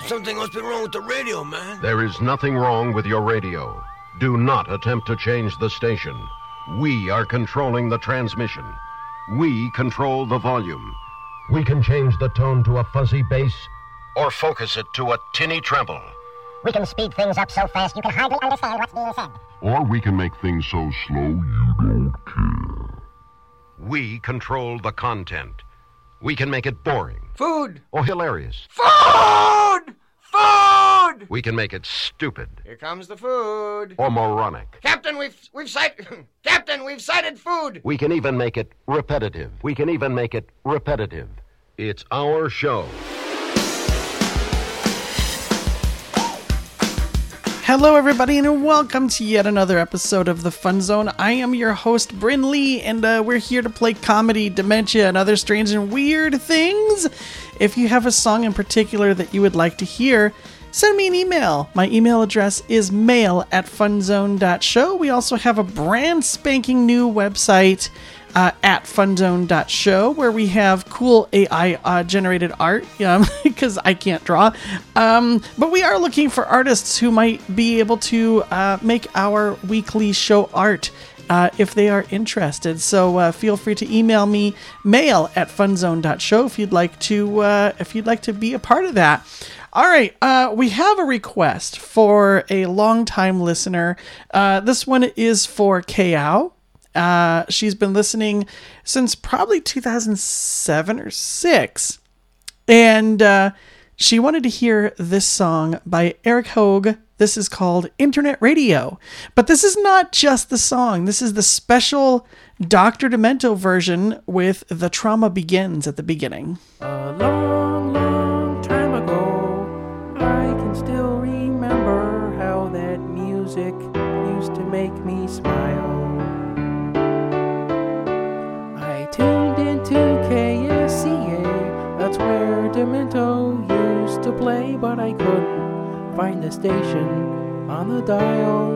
Something must be wrong with the radio, man. There is nothing wrong with your radio. Do not attempt to change the station. We are controlling the transmission. We control the volume. We can change the tone to a fuzzy bass or focus it to a tinny treble. We can speed things up so fast you can hardly understand what's being said. Or we can make things so slow you don't care. We control the content. We can make it boring Food! or hilarious. Food! Food! We can make it stupid Here comes the food. or moronic. Captain, we've we've sighted Captain, we've sighted food. We can even make it repetitive. We can even make it repetitive. It's our show. Hello, everybody, and welcome to yet another episode of The Fun Zone. I am your host, Bryn Lee, and uh, we're here to play comedy, dementia, and other strange and weird things. If you have a song in particular that you would like to hear, send me an email. My email address is mail at funzone.show. We also have a brand spanking new website uh, at funzone.show where we have cool AI uh, generated art because I can't draw. Um, but we are looking for artists who might be able to uh, make our weekly show art. Uh, if they are interested, so uh, feel free to email me mail at funzone.show if you'd like to uh, if you'd like to be a part of that. All right, uh, we have a request for a longtime listener. Uh, this one is for Kao. Uh, she's been listening since probably 2007 or 6. And uh, she wanted to hear this song by Eric Houg. This is called Internet Radio. But this is not just the song, this is the special Dr. Demento version with The Trauma Begins at the beginning. Where used to play, but I couldn't find the station on the dial.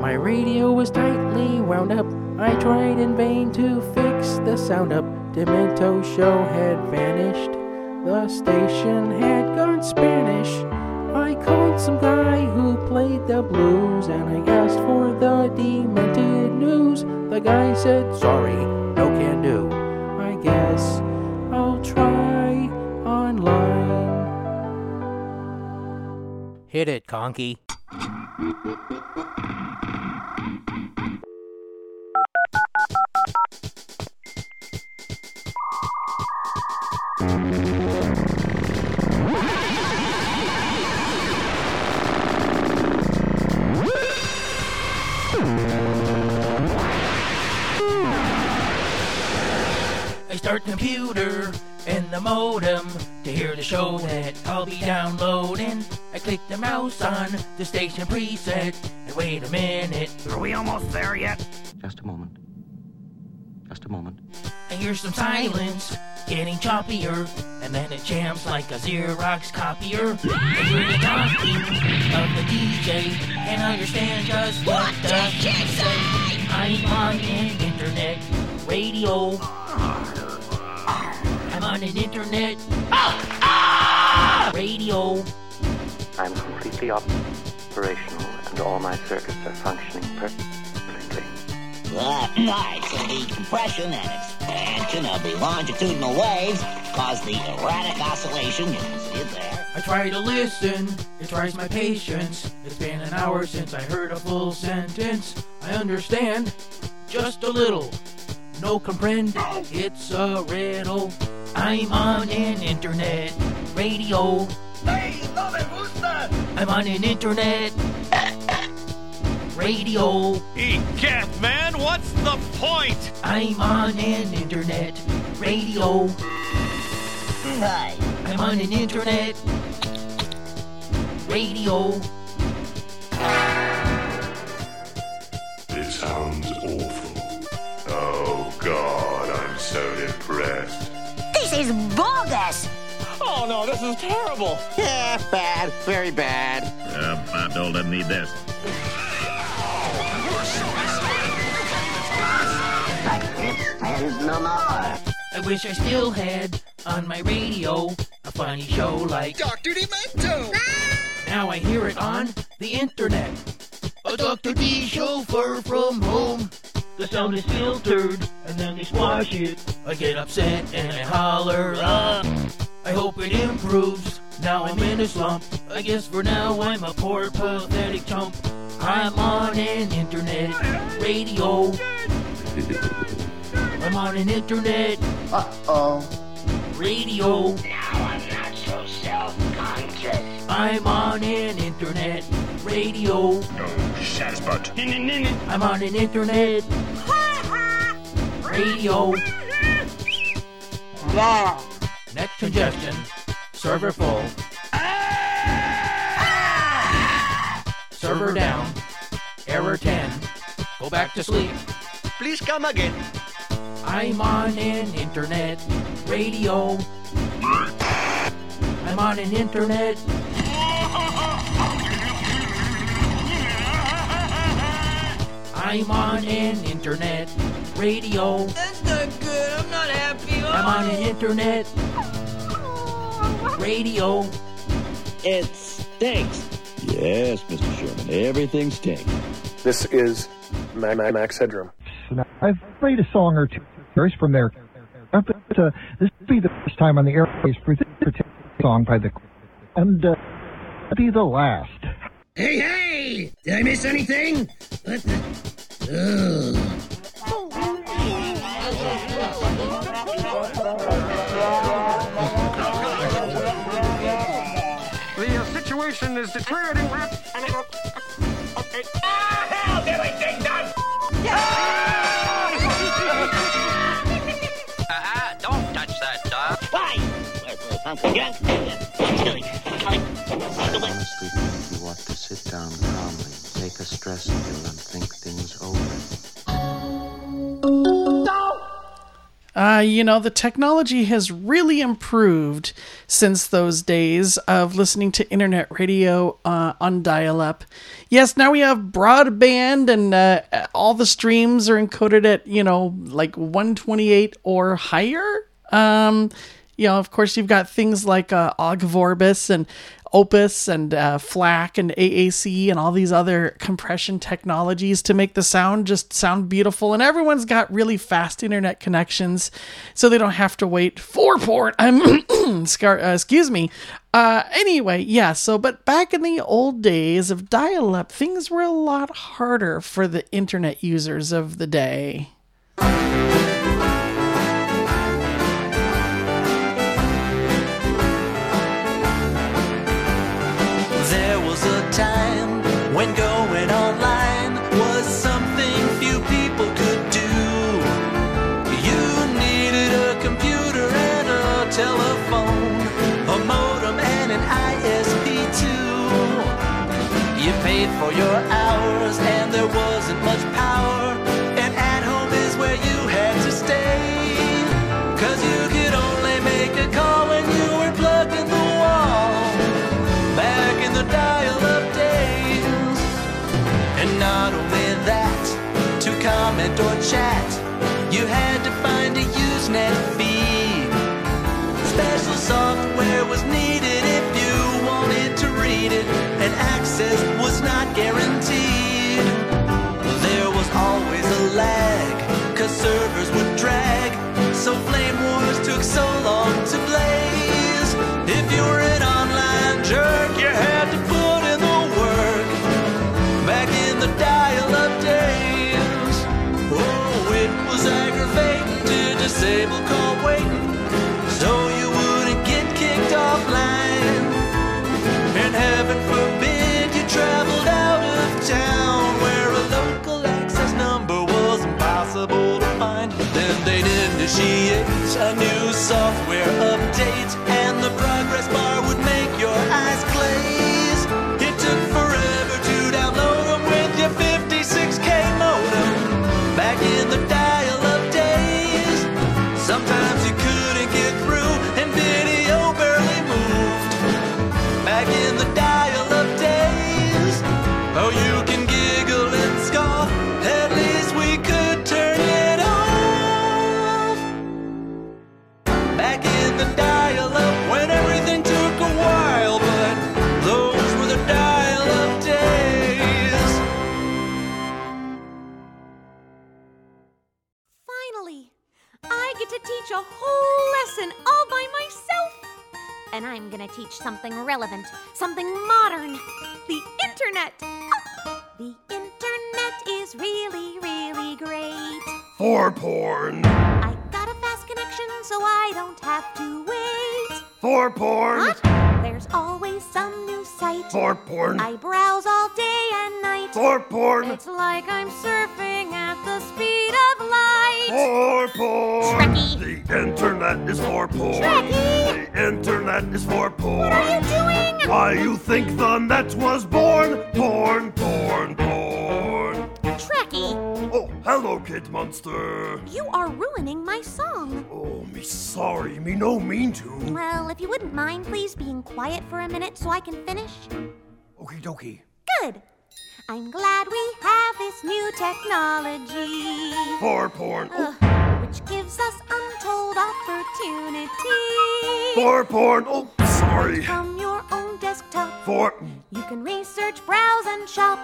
My radio was tightly wound up. I tried in vain to fix the sound up. Demento show had vanished. The station had gone Spanish. I called some guy who played the blues and I asked for the demented news. The guy said, Sorry, no can do. I guess I'll try online. Hit it, Conky. Start the computer and the modem to hear the show that I'll be downloading. I click the mouse on the station preset and wait a minute. Are we almost there yet? Just a moment. Just a moment. I hear some silence getting choppier, and then it jams like a Xerox copier. I hear the talking of the DJ and understand just what, the heck say. I'm on an internet radio. I'm on an internet radio. I'm completely operational and all my circuits are functioning perfectly. Right, so the compression and expansion of the longitudinal waves cause the erratic oscillation. You can see it there. I try to listen, it tries my patience. It's been an hour since I heard a full sentence. I understand just a little. No comprehend, it's a riddle. I'm on an internet radio. Hey, no me gusta. I'm on an internet radio. Egad, man, what's the point? I'm on an internet radio. Right. I'm on an internet radio. It sounds awful. Oh, God, I'm so depressed. This is bogus! Oh no, this is terrible. Yeah, bad. Very bad. Uh, Abdul doesn't need this. Like this and no more. I wish I still had on my radio a funny show like Dr. Demento! Now I hear it on the internet. A Dr. D chauffeur from home. The sound is filtered and then they squash it. I get upset and I holler. Ah, I hope it improves. Now I'm in a slump. I guess for now I'm a poor pathetic chump. I'm on an internet radio. I'm on an internet Uh-oh. radio. Now I'm not so self-conscious. I'm on an internet radio. Shazbot. I'm on an internet radio. Next congestion. Server full. Server down. Error 10. Go back to sleep. Please come again. I'm on an internet radio. I'm on an internet. I'm on an internet radio. That's not good. I'm not happy. I'm on an internet radio. It stinks. Yes, Mr. Sherman, everything stinks. This is Ma- Ma- Max Headroom. I've played a song or two there's from there. Uh, but, uh, this will be the first time on the airways for this particular song by the and uh, be the last. Hey, hey! Did I miss anything? What the? Ugh. The situation is deteriorating Ah! Hell, get everything done! Uh-uh, don't touch that dog. Why? Where's the pumpkin junk? Sit down calmly, take a stress pill, and think things over. Uh, you know, the technology has really improved since those days of listening to internet radio uh, on dial up. Yes, now we have broadband and uh, all the streams are encoded at, you know, like 128 or higher. Um, you know, of course, you've got things like uh, Ogg Vorbis and Opus and uh, FLAC and AAC and all these other compression technologies to make the sound just sound beautiful. And everyone's got really fast internet connections, so they don't have to wait for port. I'm scar- uh, excuse me. Uh, anyway, yeah. So, but back in the old days of dial-up, things were a lot harder for the internet users of the day. So flame initiate a new software teach a whole lesson all by myself. And I'm gonna teach something relevant, something modern the internet. Oh, the internet is really, really great. For porn. I got a fast connection so I don't have to wait. For porn. What? There's always some new site. For porn. I browse all day and night. For porn. It's like I'm surfing at the speed of light. For porn. Trekkie. The internet is for porn. Trekkie. The internet is for porn. What are you doing? Why you think the net was born? Porn, porn, porn. Oh, hello, Kate Monster. you are ruining my song. Oh, me sorry, me no mean to. Well, if you wouldn't mind, please being quiet for a minute so I can finish. Okie dokie. Good. I'm glad we have this new technology. For porn. uh, which gives us untold opportunity. For porn. Oh, sorry. From your own desktop, For. you can research, browse, and shop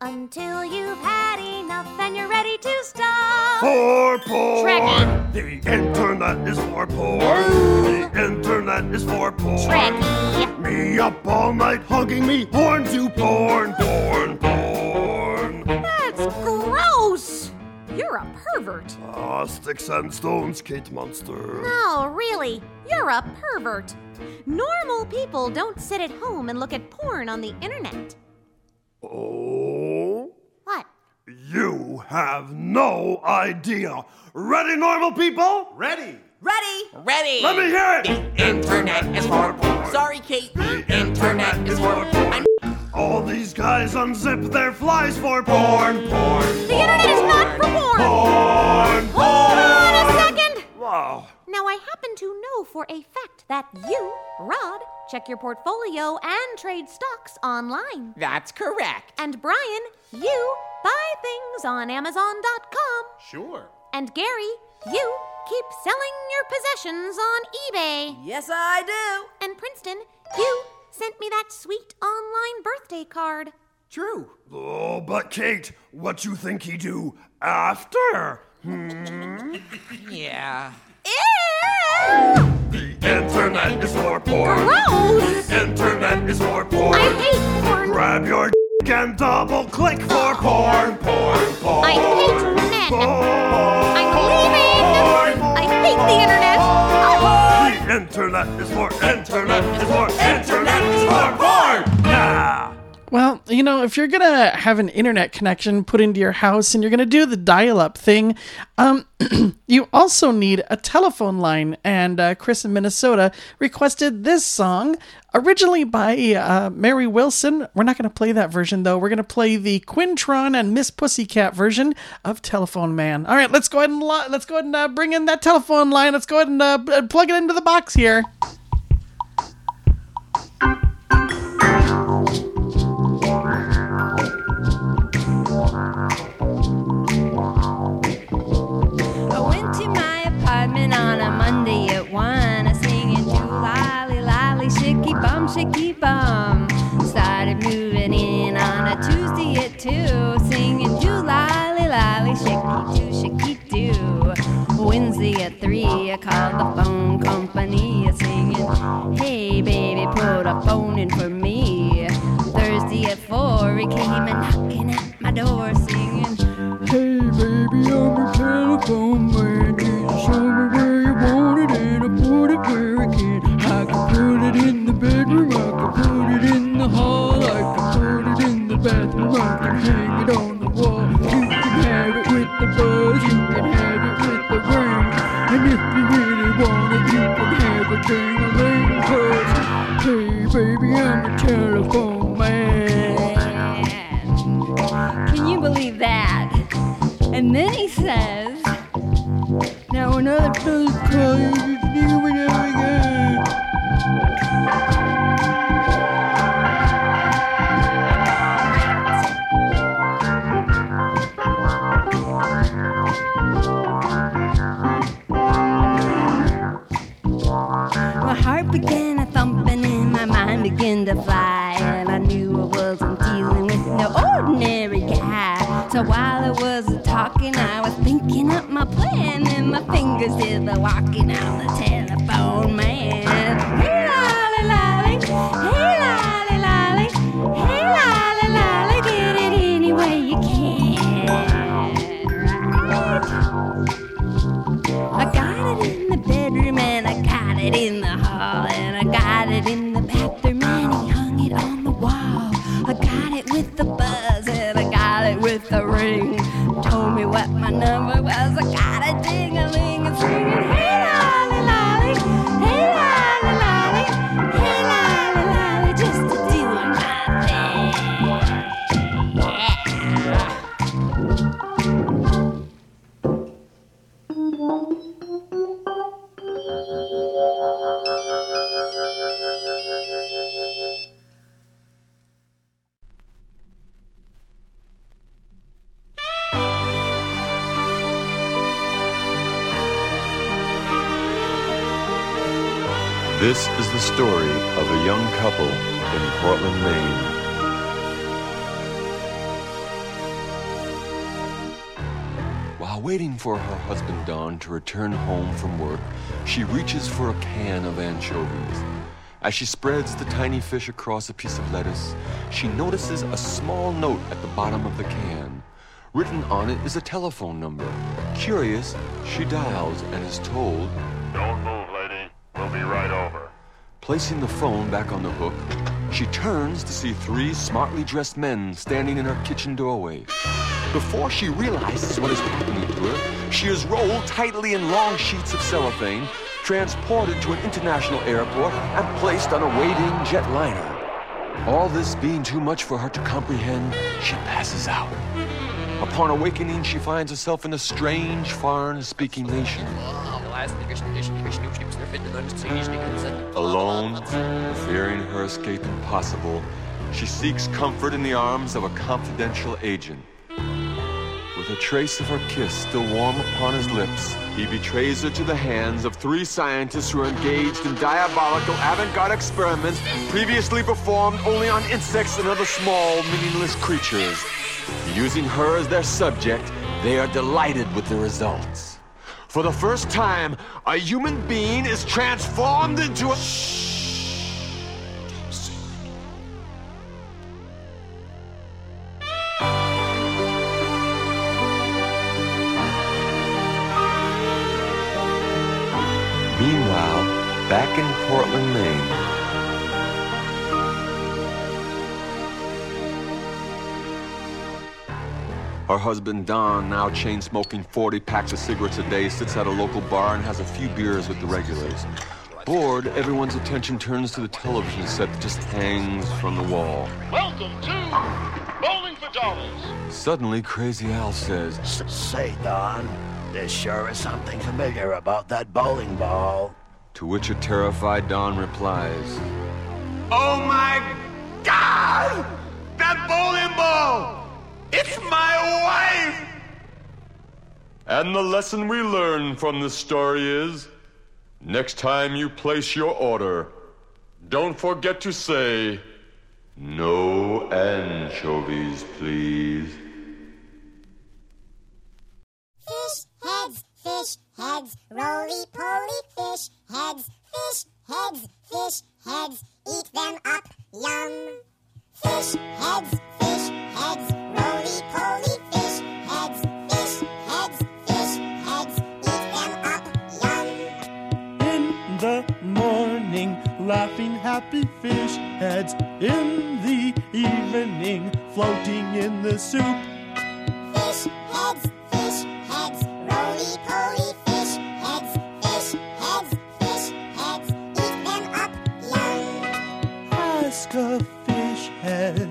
until you've had enough and you're ready to stop. For porn. The internet is for porn. The internet is for porn. Trekkie. Me up all night hugging me horn to porn, porn, porn. That's gross. You're a pervert. Ah, sticks and stones, Kate Monster. No, really, you're a pervert. Normal people don't sit at home and look at porn on the internet. Oh? You have no idea. Ready, normal people? Ready. Ready? Ready. Let me hear it. The internet is for porn. Sorry, Kate. The internet is for porn. All these guys unzip their flies for porn, porn. The internet is not for porn. Porn, Hold on a second. Wow. Now, I happen to know for a fact that you, Rod, check your portfolio and trade stocks online. That's correct. And Brian, you buy things on Amazon.com. Sure. And Gary, you keep selling your possessions on eBay. Yes, I do. And Princeton, you sent me that sweet online birthday card. True. Oh, but Kate, what you think he do after? Hmm? Yeah. Ew! The internet is for porn. Gross! The internet is for porn. I hate porn. Grab your d- and double click for porn, porn, porn. I hate men. Porn. I'm leaving. I hate the internet. Oh. The internet is for internet is for internet is for porn. Yeah. Well, you know, if you're gonna have an internet connection put into your house and you're gonna do the dial-up thing, um, you also need a telephone line. And uh, Chris in Minnesota requested this song, originally by uh, Meri Wilson. We're not gonna play that version though. We're gonna play the Quintron and Miss Pussycat version of Telephone Man. All right, let's go ahead and li- let's go ahead and uh, bring in that telephone line. Let's go ahead and uh, plug it into the box here. Bum, shaky bum. Started moving in on a Tuesday at two, singing July, lolly, shaky do, shaky do. Wednesday at three, I called the phone company, singing, Hey baby, put a phone in for me. Thursday at four, he came and knocking at my door, singing. Hey baby, I'm a telephone man. Can you show me where you want it and I put it where I can? I can put it in bedroom, I can put it in the hall, I can put it in the bathroom, I can hang it on the wall. You can have it with the buzz, you can have it with the ring. And if you really want it, you can have a ding a cause hey baby, I'm a telephone man. Can you believe that? And then he says, Now another fella's calling, to return home from work, she reaches for a can of anchovies. As she spreads the tiny fish across a piece of lettuce, she notices a small note at the bottom of the can. Written on it is a telephone number. Curious, she dials and is told, Don't move, lady. We'll be right over. Placing the phone back on the hook, she turns to see three smartly dressed men standing in her kitchen doorway. Before she realizes what is happening to her, she is rolled tightly in long sheets of cellophane, transported to an international airport, and placed on a waiting jetliner. All this being too much for her to comprehend, she passes out. Upon awakening, she finds herself in a strange, foreign-speaking nation. Alone, fearing her escape impossible, she seeks comfort in the arms of a confidential agent. With a trace of her kiss still warm upon his lips, he betrays her to the hands of three scientists who are engaged in diabolical avant-garde experiments previously performed only on insects and other small, meaningless creatures. Using her as their subject, they are delighted with the results. For the first time, a human being is transformed into a... Portland, Maine, Her husband Don, now chain smoking 40 packs of cigarettes a day, sits at a local bar and has a few beers with the regulars. Bored, everyone's attention turns to the television set that just hangs from the wall. Welcome to Bowling for Dollars. Suddenly, Crazy Al says, Say, Don, there sure is something familiar about that bowling ball. To which a terrified Don replies, Oh my God! That bowling ball! It's my wife! And the lesson we learn from this story is next time you place your order, don't forget to say, No anchovies, please. Fish heads, fish heads, roly poly fish heads, fish heads, fish heads, eat them up, yum. Fish heads, fish heads, roly poly fish heads, fish heads, fish heads, eat them up, yum. In the morning, laughing happy fish heads. In the evening, floating in the soup. Fish heads, fish heads, fish head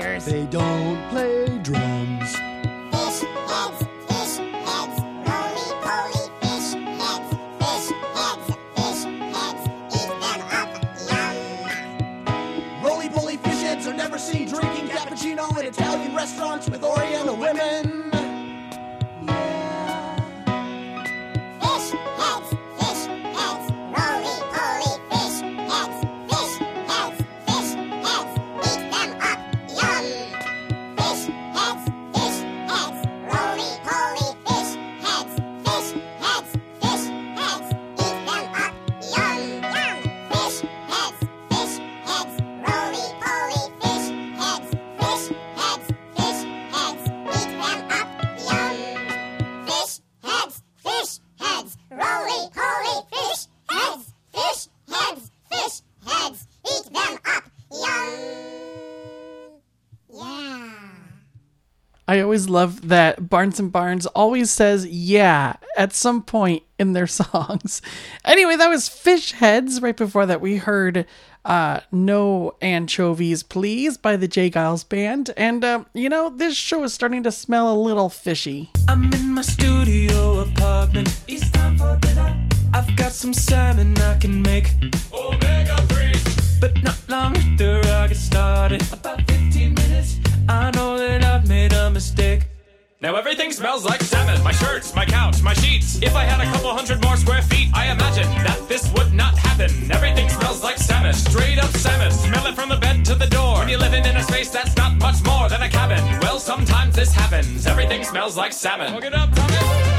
dancers. They don't play drums. Fish heads, fish heads, roly poly fish heads, fish heads, fish heads, eat them up, yum. Roly poly fish heads are never seen drinking cappuccino in Italian restaurants with Oriental women. Love that Barnes and Barnes always says yeah at some point in their songs. Anyway, that was Fish Heads. Right before that, we heard uh, No Anchovies Please by the J. Geils Band. And, uh, you know, this show is starting to smell a little fishy. I'm in my studio apartment. It's time for dinner. I've got some salmon I can make. Omega 3. But not long after I get started. About 15 minutes. I know that I've made a mistake. Now everything smells like salmon. My shirts, my couch, my sheets. If I had a couple hundred more square feet, I imagine that this would not happen. Everything smells like salmon. Straight up salmon. Smell it from the bed to the door. When you're living in a space that's not much more than a cabin. Well, sometimes this happens. Everything smells like salmon. Look it up, Tommy.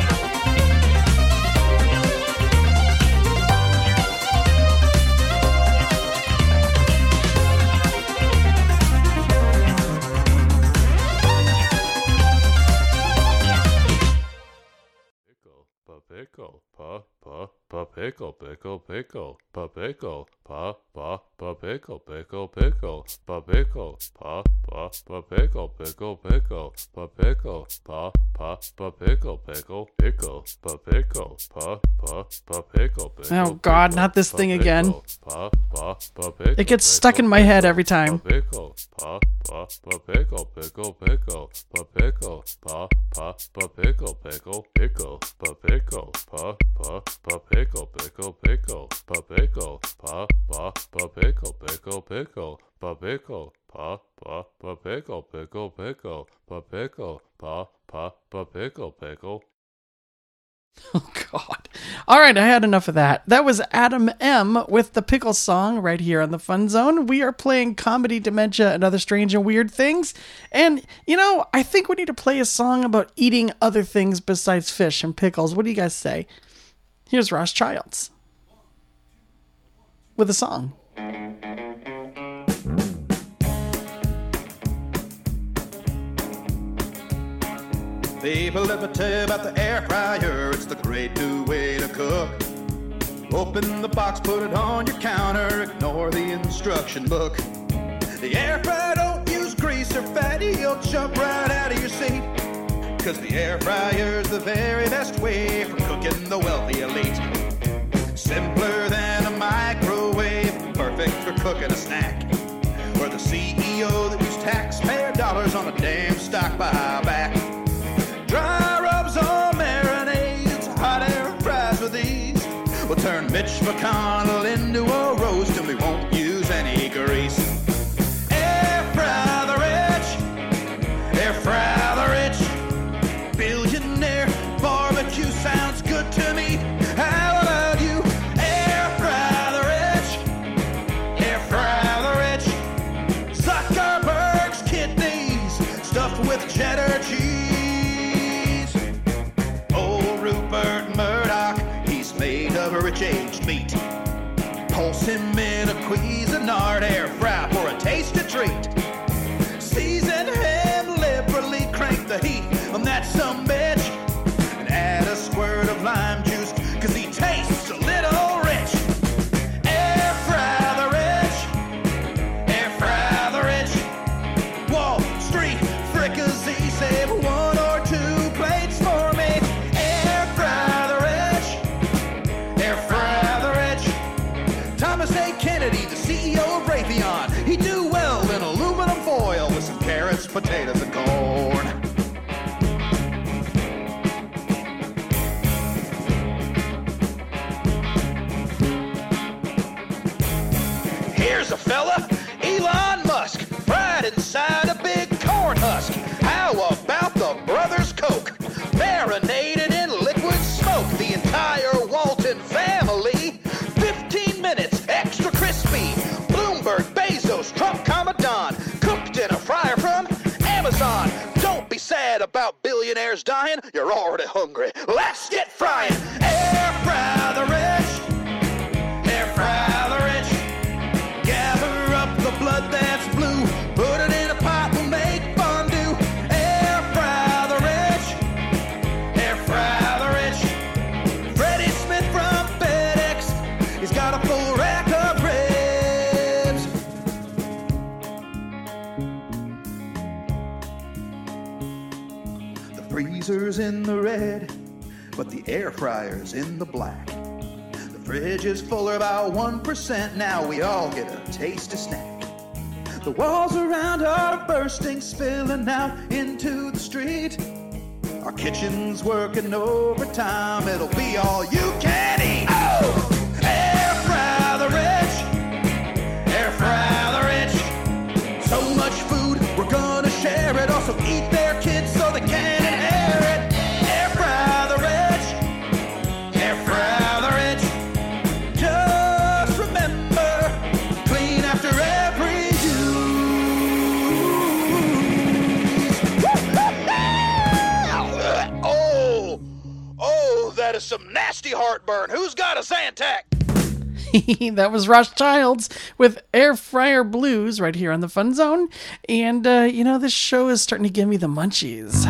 Pickle, pickle, pickle, pa pickle, pa pa pa pickle, pickle, pickle, pa pickle, pa pa pa pickle, pickle, pickle, pa pickle, pa pa pa pickle, pickle, pickle, pa pickle, pa pa pa pickle, pickle. Oh, God, not this thing again. Pa pa pa pickle. It gets stuck in my head every time. Pickle, pa pa pa pickle, pickle, pickle, pa pickle, pa pa pa pickle, pickle, pickle, pa pickle, pa pa pa pickle, pickle, pickle, pa pickle, pa pa pa pickle, pickle, pickle, pa pickle, pa pa pa pickle, pickle, pickle, pa pickle, pa pa pa pickle, pickle. Oh God! All right, I had enough of that. That was Adam M with the pickle song right here on the Fun Zone. We are playing comedy, dementia, and other strange and weird things. And, you know, I think we need to play a song about eating other things besides fish and pickles. What do you guys say? Here's Ross Childs with a song. People, let me tell you about the air fryer. It's the great new way to cook. Open the box, put it on your counter, ignore the instruction book. The air fryer don't use grease or fatty, you'll jump right out of your seat. Cause the air fryer's the very best way for cooking the wealthy elite. Simpler than a microwave, perfect for cooking a snack. Or the CEO that used taxpayer dollars on a damn stock buyback. Dry rubs or marinades, hot air fries with ease. We'll turn Mitch McConnell into a hungry. black. The fridge is fuller about 1%. Now we all get a tasty snack. The walls around are bursting, spilling out into the street. Our kitchen's working overtime. It'll be all you can eat. Oh! Air fry the rich. Air fry the rich. So much food, we're gonna share it. Also, eat that. heartburn? Who's got a Zantac? that was Ross Childs with Air Fryer Blues right here on the Fun Zone. And, uh, you know, this show is starting to give me the munchies.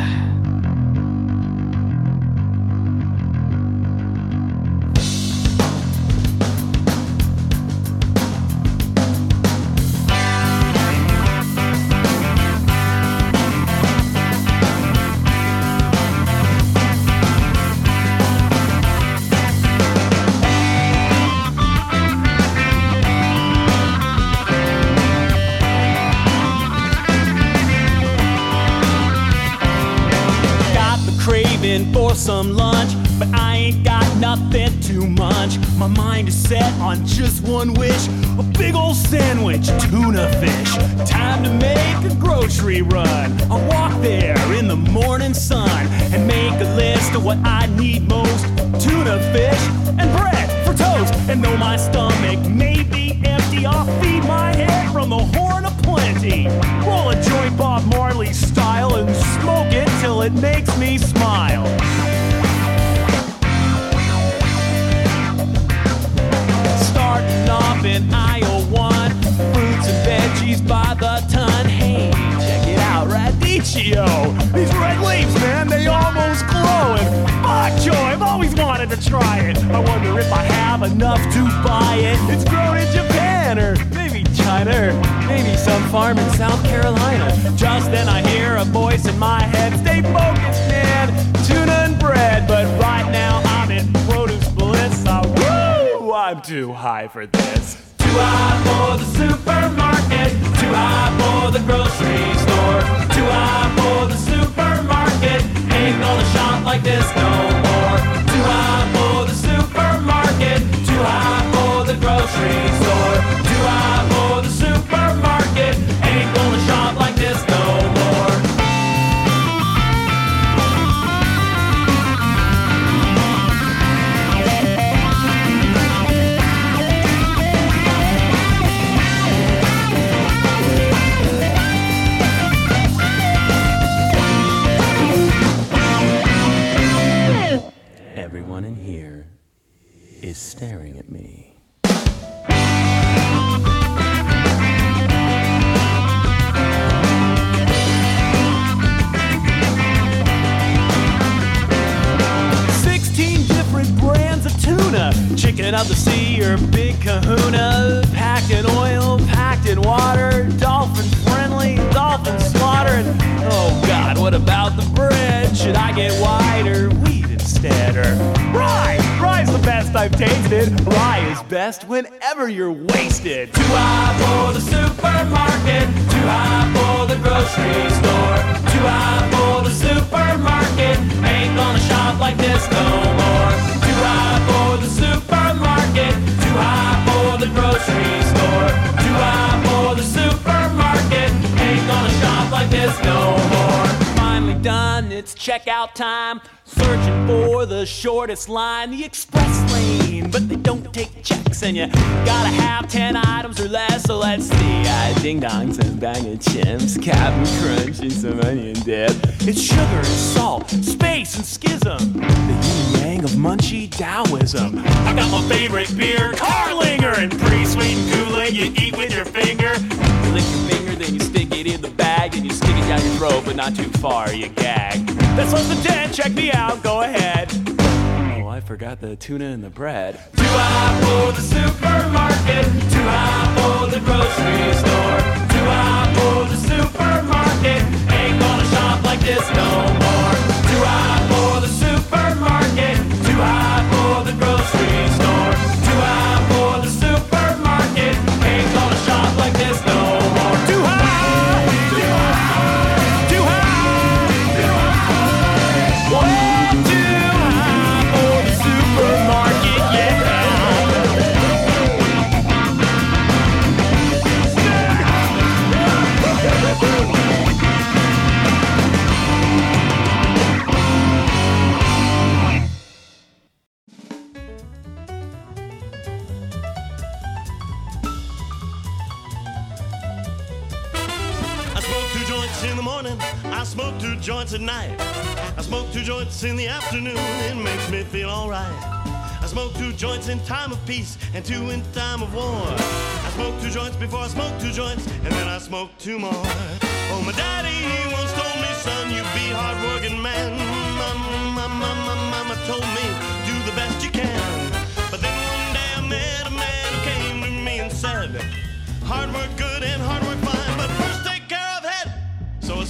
try it. I wonder if I have enough to buy it. It's grown in Japan or maybe China or maybe some farm in South Carolina. Just then I hear a voice in my head. Stay focused, man. Tuna and bread. But right now I'm in produce bliss. I, woo, I'm too high for this. Too high for the supermarket. Too high for the grocery store. Too high for the supermarket. Ain't gonna shop like this no more. Shortest line, the express lane, but they don't take checks, and you gotta have ten items or less. So let's see, I ding dongs and bang of chips, Captain Crunch and some onion dip. It's sugar and salt, space and schism, the yin yang of munchy Taoism. I got my favorite beer, Carlinger, and pre-sweetened Kool-Aid you eat with your finger. You lick your finger, then you stick it in the bag, and you stick it down your throat, but not too far, you gag. That's less than 10, check me out, go ahead. Forgot the tuna and the bread. Too high for the supermarket, too high for the grocery store, too high for the supermarket. Ain't gonna shop like this no more. Too high for the supermarket, too high for the grocery night. I smoke two joints in the afternoon, it makes me feel alright. I smoke two joints in time of peace and two in time of war. I smoke two joints before I smoke two joints, and then I smoke two more. Oh, my daddy he once told me, son, you be hardworking man. Mama, mama, mama, mama told me,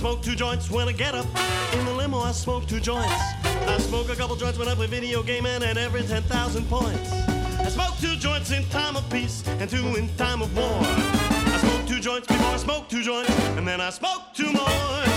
smoke two joints when I get up. In the limo, I smoke two joints. I smoke a couple joints when I play video gaming at every 10,000 points. I smoke two joints in time of peace and two in time of war. I smoke two joints before I smoke two joints, and then I smoke two more.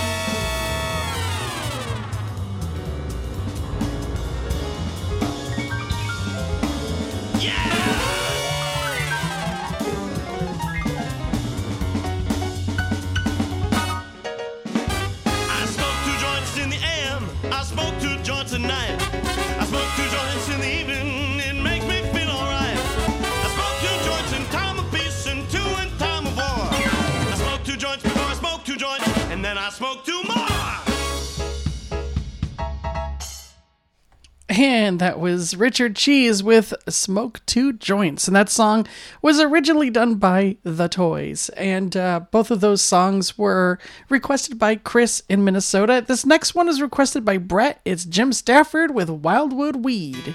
And that was Richard Cheese with Smoke Two Joints. And that song was originally done by The Toyes. And uh, both of those songs were requested by Chris in Minnesota. This next one is requested by Brett. It's Jim Stafford with Wildwood Weed.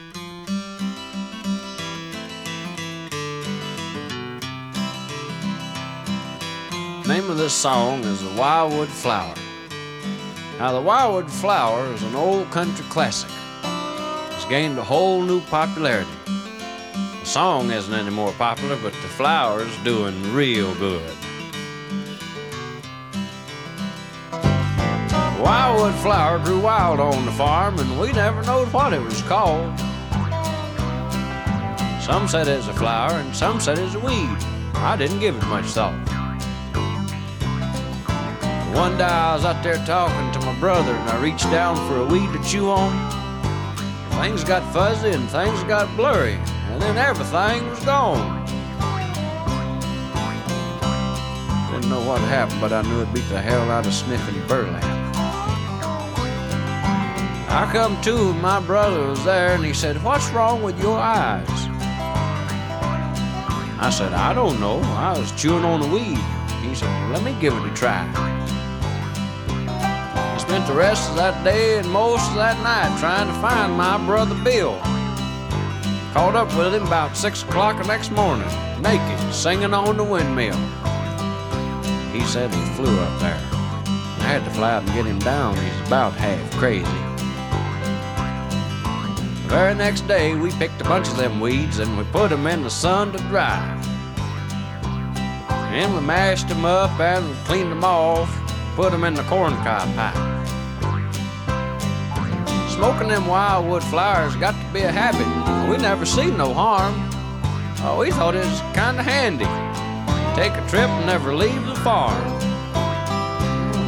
Name of this song is The Wildwood Flower. Now, The Wildwood Flower is an old country classic. Gained a whole new popularity. The song isn't any more popular, but the flower's doing real good. Wildwood flower grew wild on the farm, and we never knowed what it was called. Some said it's a flower, and some said it's a weed. I didn't give it much thought. One day I was out there talking to my brother and I reached down for a weed to chew on. Things got fuzzy and things got blurry, and then everything was gone. Didn't know what happened, but I knew it beat the hell out of sniffing burlap. I come to, my brother was there, and he said, What's wrong with your eyes? I said, I don't know. I was chewing on a weed. He said, Let me give it a try. Spent the rest of that day and most of that night trying to find my brother Bill. Caught up with him about six o'clock the next morning, naked, singing on the windmill. He said he flew up there. I had to fly out and get him down. He's about half crazy. The Very next day, we picked a bunch of them weeds and we put 'em in the sun to dry. And we mashed 'em up and cleaned 'em off, put 'em in the corncob pipe. Smoking them wildwood flowers got to be a habit. We never seen no harm. Oh, we thought it was kind of handy. Take a trip and never leave the farm.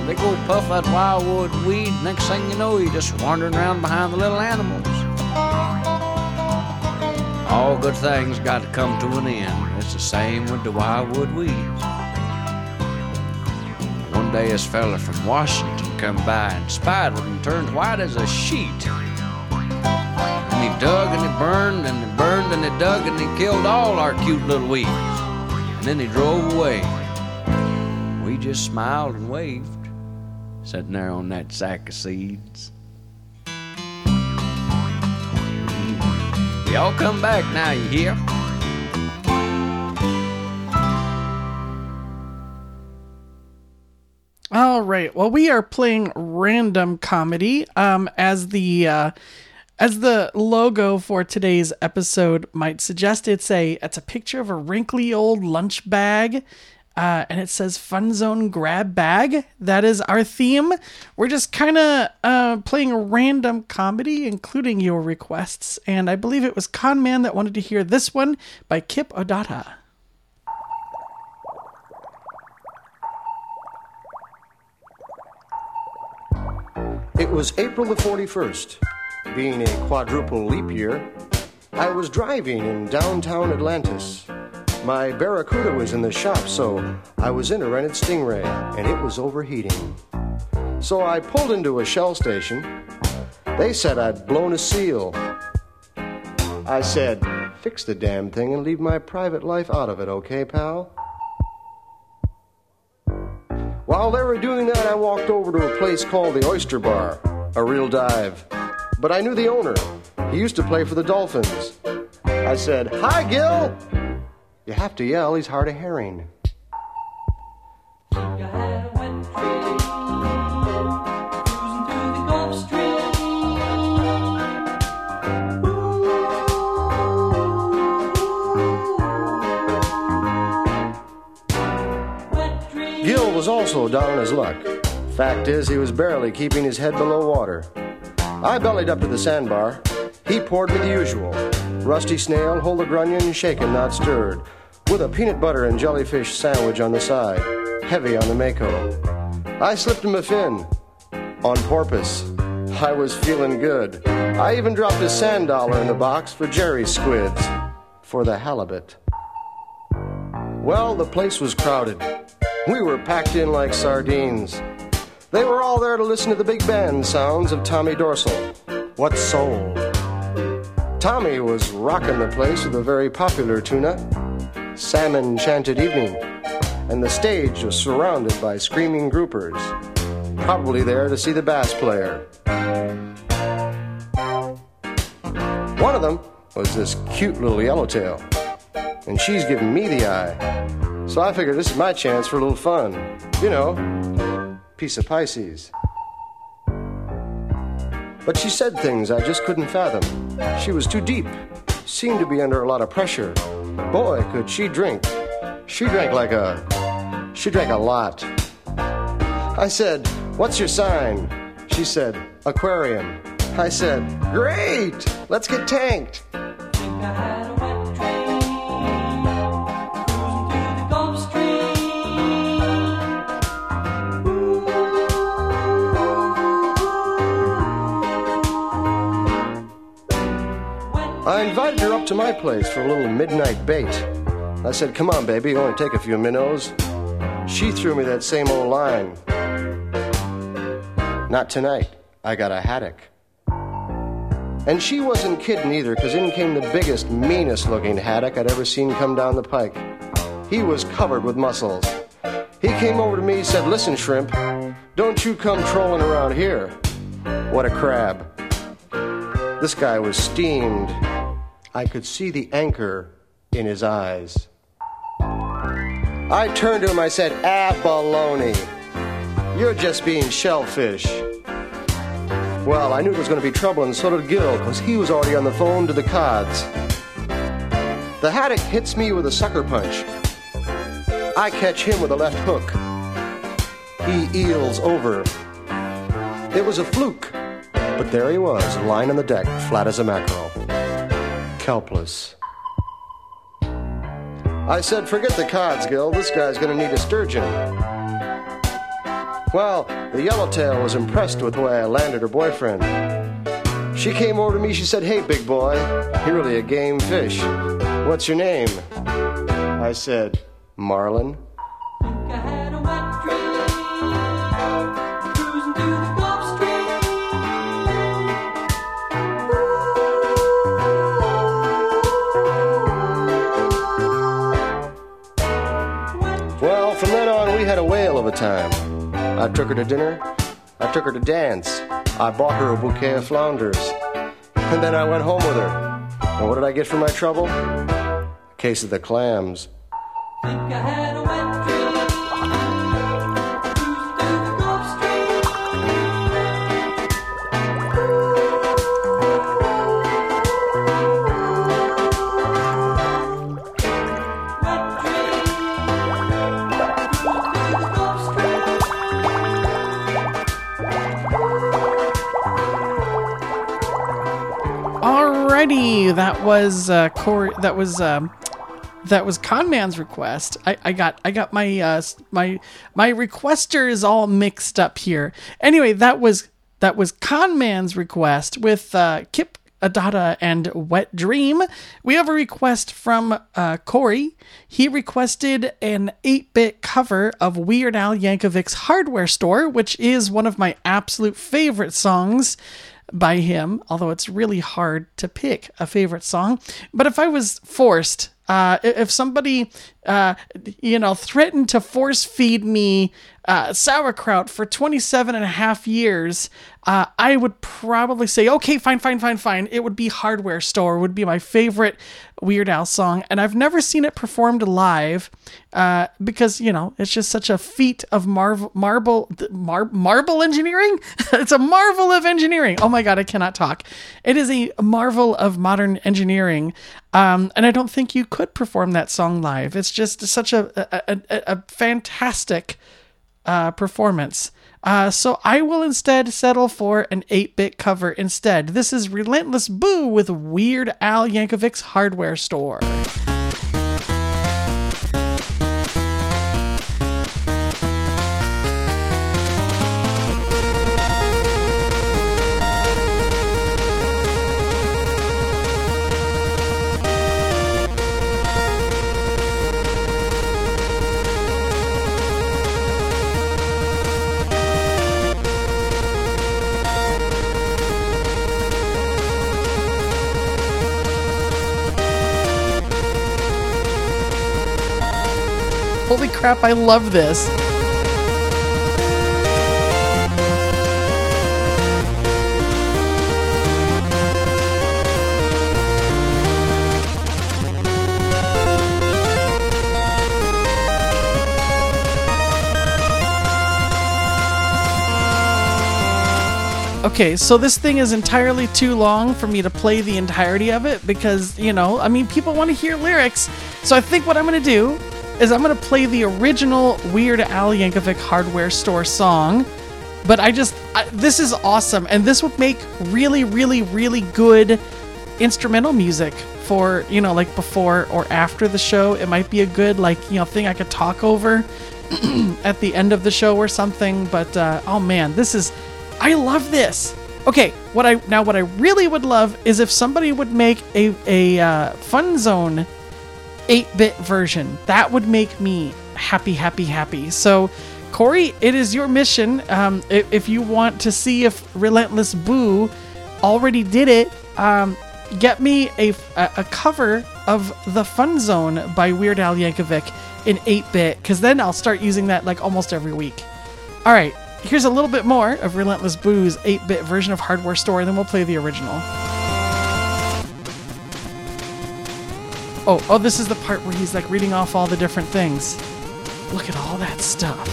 They go puff that wildwood weed. Next thing you know, you're just wandering around behind the little animals. All good things got to come to an end. It's the same with the wildwood weeds. Day, this fella from Washington come by and spied and turned white as a sheet. And he dug and he burned and he burned and he dug and he killed all our cute little weeds. And then he drove away. We just smiled and waved, sitting there on that sack of seeds. Y'all come back now, you hear? All right. Well, we are playing random comedy. Um, as the uh, as the logo for today's episode might suggest, it's a it's a picture of a wrinkly old lunch bag, uh, and it says "Fun Zone Grab Bag." That is our theme. We're just kind of uh, playing a random comedy, including your requests. And I believe it was Con Man that wanted to hear this one by Kip Addotta. It was April the 41st. Being a quadruple leap year, I was driving in downtown Atlantis. My Barracuda was in the shop, so I was in a rented Stingray, and it was overheating. So I pulled into a Shell station. They said I'd blown a seal. I said, fix the damn thing and leave my private life out of it, okay, pal? While they were doing that, I walked over to a place called the Oyster Bar, a real dive. But I knew the owner. He used to play for the Dolphins. I said, Hi, Gil! You have to yell, he's hard of hearing. Also down on his luck. Fact is, he was barely keeping his head below water. I bellied up to the sandbar. He poured me the usual rusty snail, whole grunion, shaken, not stirred, with a peanut butter and jellyfish sandwich on the side, heavy on the Mako. I slipped him a fin on porpoise. I was feeling good. I even dropped a sand dollar in the box for Jerry's squids, for the halibut. Well, the place was crowded. We were packed in like sardines. They were all there to listen to the big band sounds of Tommy Dorsal. What soul! Tommy was rocking the place with a very popular tuna, Salmon Chanted Evening, and the stage was surrounded by screaming groupers, probably there to see the bass player. One of them was this cute little yellowtail, and she's giving me the eye. So I figured this is my chance for a little fun. You know, piece of Pisces. But she said things I just couldn't fathom. She was too deep, seemed to be under a lot of pressure. Boy, could she drink. She drank like a. She drank a lot. I said, What's your sign? She said, Aquarium. I said, Great! Let's get tanked. I invited her up to my place for a little midnight bait. I said, Come on, baby, only take a few minnows. She threw me that same old line. Not tonight. I got a haddock. And she wasn't kidding either, because in came the biggest, meanest looking haddock I'd ever seen come down the pike. He was covered with muscles. He came over to me and said, Listen, shrimp, don't you come trolling around here. What a crab. This guy was steamed. I could see the anchor in his eyes. I turned to him, I said, Abalone. You're just being shellfish. Well, I knew there was going to be trouble, and so did Gil, because he was already on the phone to the Cods. The haddock hits me with a sucker punch. I catch him with a left hook. He eels over. It was a fluke, but there he was, lying on the deck, flat as a mackerel. Kelpless. I said, forget the Cods, Gil. This guy's gonna need a sturgeon. Well, the yellowtail was impressed with the way I landed her boyfriend. She came over to me, she said, Hey, big boy, you're really a game fish. What's your name? I said, Marlin. Time. I took her to dinner. I took her to dance. I bought her a bouquet of flounders. And then I went home with her. And what did I get for my trouble? A case of the clams. Was uh, Corey. That was um, that was Conman's request. I, I got I got my uh, my my requester is all mixed up here. Anyway, that was that was Conman's request with uh, Kip Addotta and Wet Dream. We have a request from uh, Corey. He requested an 8 bit cover of Weird Al Yankovic's Hardware Store, which is one of my absolute favorite songs by him, although it's really hard to pick a favorite song. But if I was forced, uh, if somebody, uh, you know, threatened to force feed me uh, sauerkraut for 27 and a half years, uh, I would probably say, okay, fine, fine, fine, fine. It would be Hardware Store, would be my favorite Weird Al song. And I've never seen it performed live uh, because, you know, it's just such a feat of marvel, marble, mar- marble engineering. it's a marvel of engineering. Oh my God, I cannot talk. It is a marvel of modern engineering. Um, and I don't think you could perform that song live. It's just such a, a, a, a fantastic uh, performance. Uh, so I will instead settle for an 8 bit cover instead. This is Relentless Boo with Weird Al Yankovic's Hardware Store. Crap, I love this. Okay, so this thing is entirely too long for me to play the entirety of it because, you know, I mean, people want to hear lyrics. So I think what I'm going to do is I'm going to play the original Weird Al Yankovic Hardware Store song. But I just, I, this is awesome. And this would make really, really, really good instrumental music for, you know, like before or after the show. It might be a good, like, you know, thing I could talk over at the end of the show or something. But, uh, oh man, this is, I love this. Okay, what I now what I really would love is if somebody would make a a uh, Fun Zone 8-bit version. That would make me happy, happy, happy. So, Corey, it is your mission. Um, if, if you want to see if Relentless Boo already did it, um, get me a, a, cover of The Fun Zone by Weird Al Yankovic in 8-bit, because then I'll start using that like almost every week. All right, here's a little bit more of Relentless Boo's 8-bit version of Hardware Store, and then we'll play the original. Oh, oh, this is the part where he's like reading off all the different things. Look at all that stuff.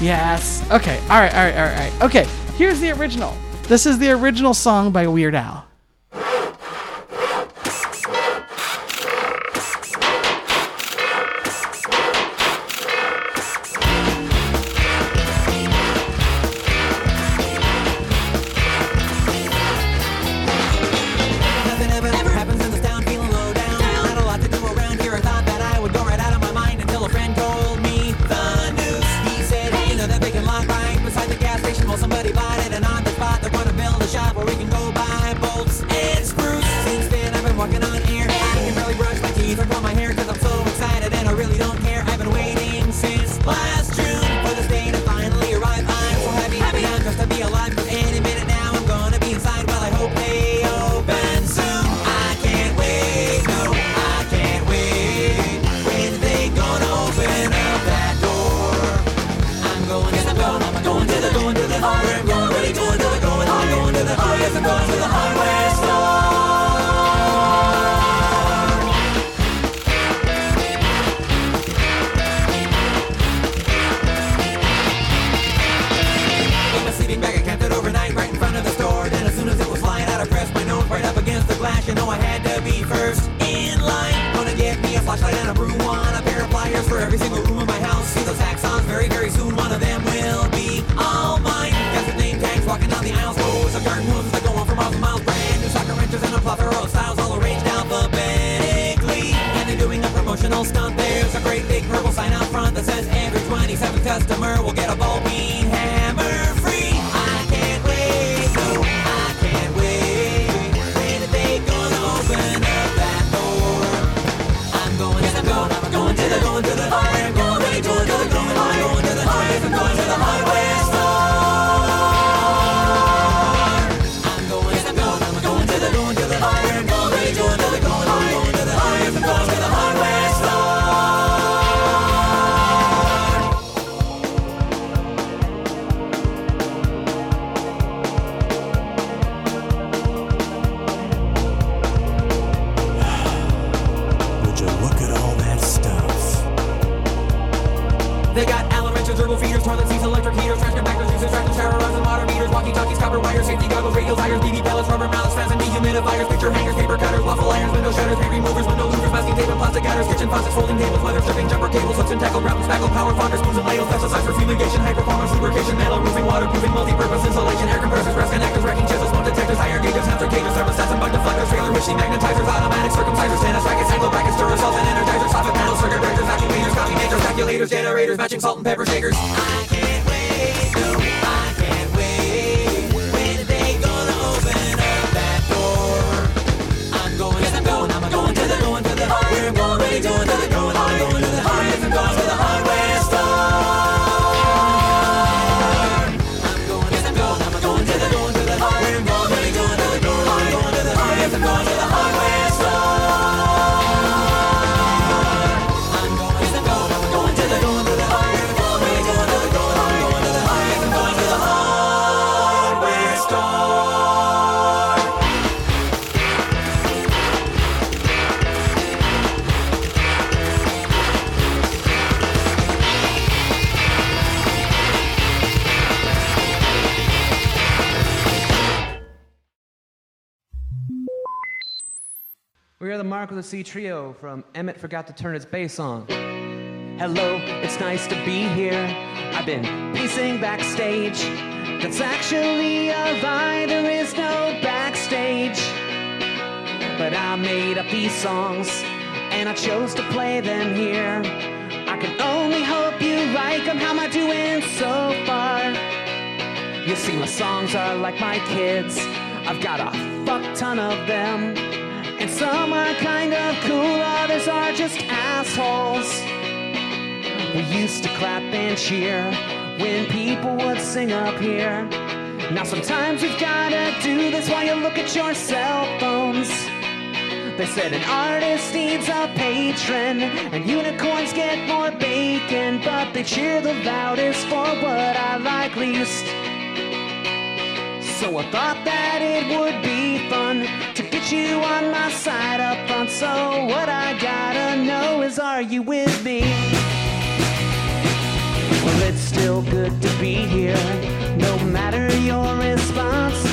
Yes. Okay. All right. All right. All right. All right. Okay. Here's the original. This is the original song by Weird Al. radio wires, BB pellets, rubber mallets, fans and dehumidifiers, picture hangers, paper cutters, waffle irons, window shutters, paint removers, window louvers, masking tape and plastic adders, kitchen faucets, folding tables, weather stripping, jumper cables, hooks and tackle, wrap spackle, power foggers, spoons and ladles, pesticides for fumigation, performance lubrication, metal roofing, waterproofing, multi-purpose insulation, air compressors, rest connectors, wrecking chisels, smoke detectors, higher gauges, hamster cages, thermostats and bug deflectors, trailer machine magnetizers, automatic circumcisers, tennis rackets, angle brackets, stirrers, self and energizers, socket panels, circuit breakers, vacuum cleaners, copy makers, calculators, generators, matching salt and pepper shakers. See Trio from Emmett Forgot to Turn His Bass On. Hello, it's nice to be here. I've been pacing backstage. That's actually a lie, there is no backstage. But I made up these songs, and I chose to play them here. I can only hope you like them. How am I doing so far? You see, my songs are like my kids. I've got a fuck ton of them. And some are kind of cool, others are just assholes. We used to clap and cheer when people would sing up here. Now sometimes we've gotta do this while you look at your cell phones. They said an artist needs a patron, and unicorns get more bacon, but they cheer the loudest for what I like least. So I thought that it would be fun to you on my side up front, so what I gotta know is are you with me? Well, it's still good to be here, no matter your response.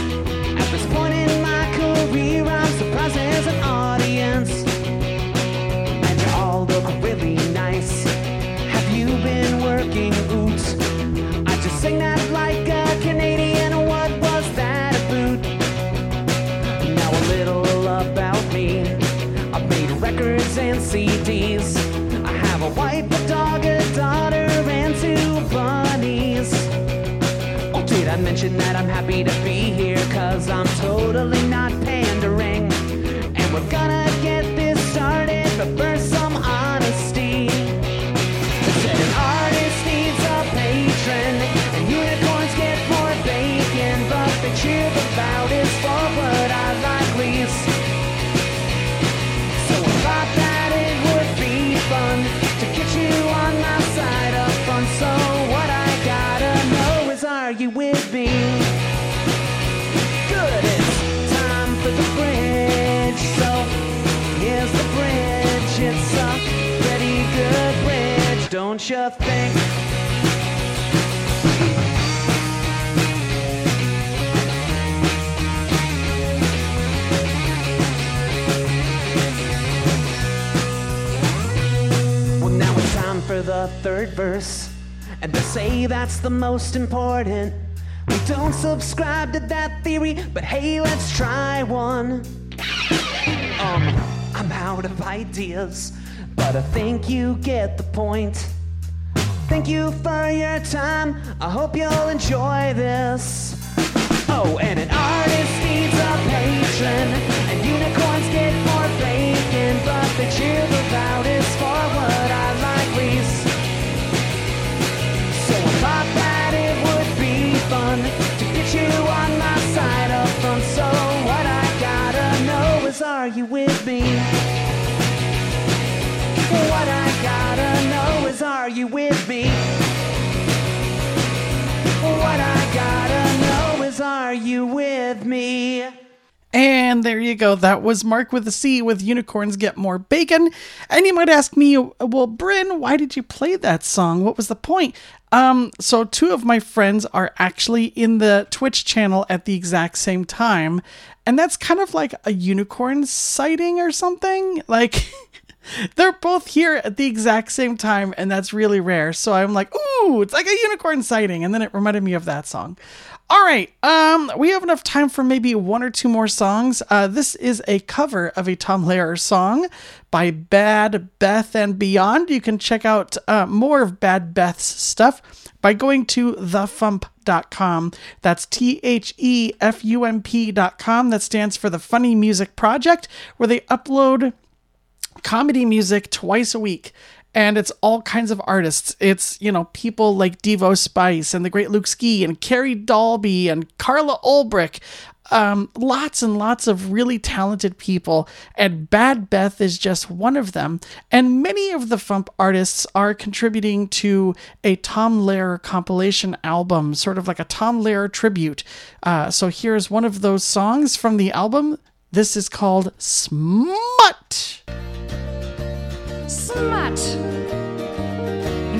CDs. I have a wife, a dog, a daughter, and two bunnies. Oh, did I mention that I'm happy to be here? Cause I'm totally not paid. You with me? Good, it's time for the bridge. So here's the bridge. It's a pretty good bridge, don't you think? Well, now it's time for the third verse. And they say that's the most important. We don't subscribe to that theory, but hey, let's try one. Um, I'm out of ideas, but I think you get the point. Thank you for your time. I hope you'll enjoy this. Oh, and an artist needs a patron, and unicorns get more bacon, but they cheer the are you with me? What I gotta know is, are you with me? What I gotta know is, are you with me? And there you go. That was Marc with a C with Unicorns Get More Bacon. And you might ask me, well, Bryn, why did you play that song? What was the point? Um, so two of my friends are actually in the Twitch channel at the exact same time. And that's kind of like a unicorn sighting or something. Like they're both here at the exact same time, and that's really rare. So I'm like, ooh, it's like a unicorn sighting. And then it reminded me of that song. All right, um, we have enough time for maybe one or two more songs. Uh, this is a cover of a Tom Lehrer song by Bad Beth and Beyond. You can check out uh, more of Bad Beth's stuff by going to thefump.com. That's T H E F U M P.com. That stands for the Funny Music Project, where they upload comedy music twice a week and it's all kinds of artists. It's, you know, people like Devo Spice and the great Luke Ski and Carrie Dahlby and Carla Ulbrich. Um, lots and lots of really talented people, and Bad Beth is just one of them. And many of the Fump artists are contributing to a Tom Lehrer compilation album, sort of like a Tom Lehrer tribute. Uh, so here's one of those songs from the album. This is called Smut. Smut.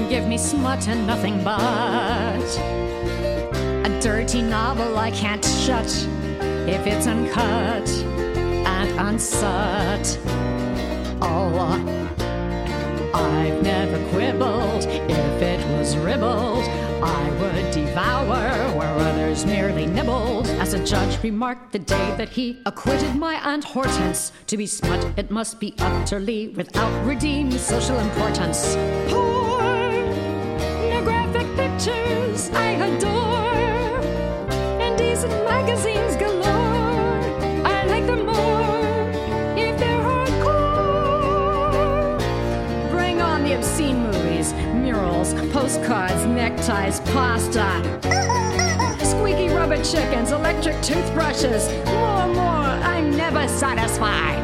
Give me smut and nothing but a dirty novel I can't shut if it's uncut and unsut. Oh, I've never quibbled if it was ribbled. I would devour where others merely nibbled. As a judge remarked the day that he acquitted my Aunt Hortense. To be smut, it must be utterly without redeemed social importance. Porn, no graphic pictures I adore. Indecent magazines. Postcards, neckties, pasta. Squeaky rubber chickens, electric toothbrushes. More, more, I'm never satisfied.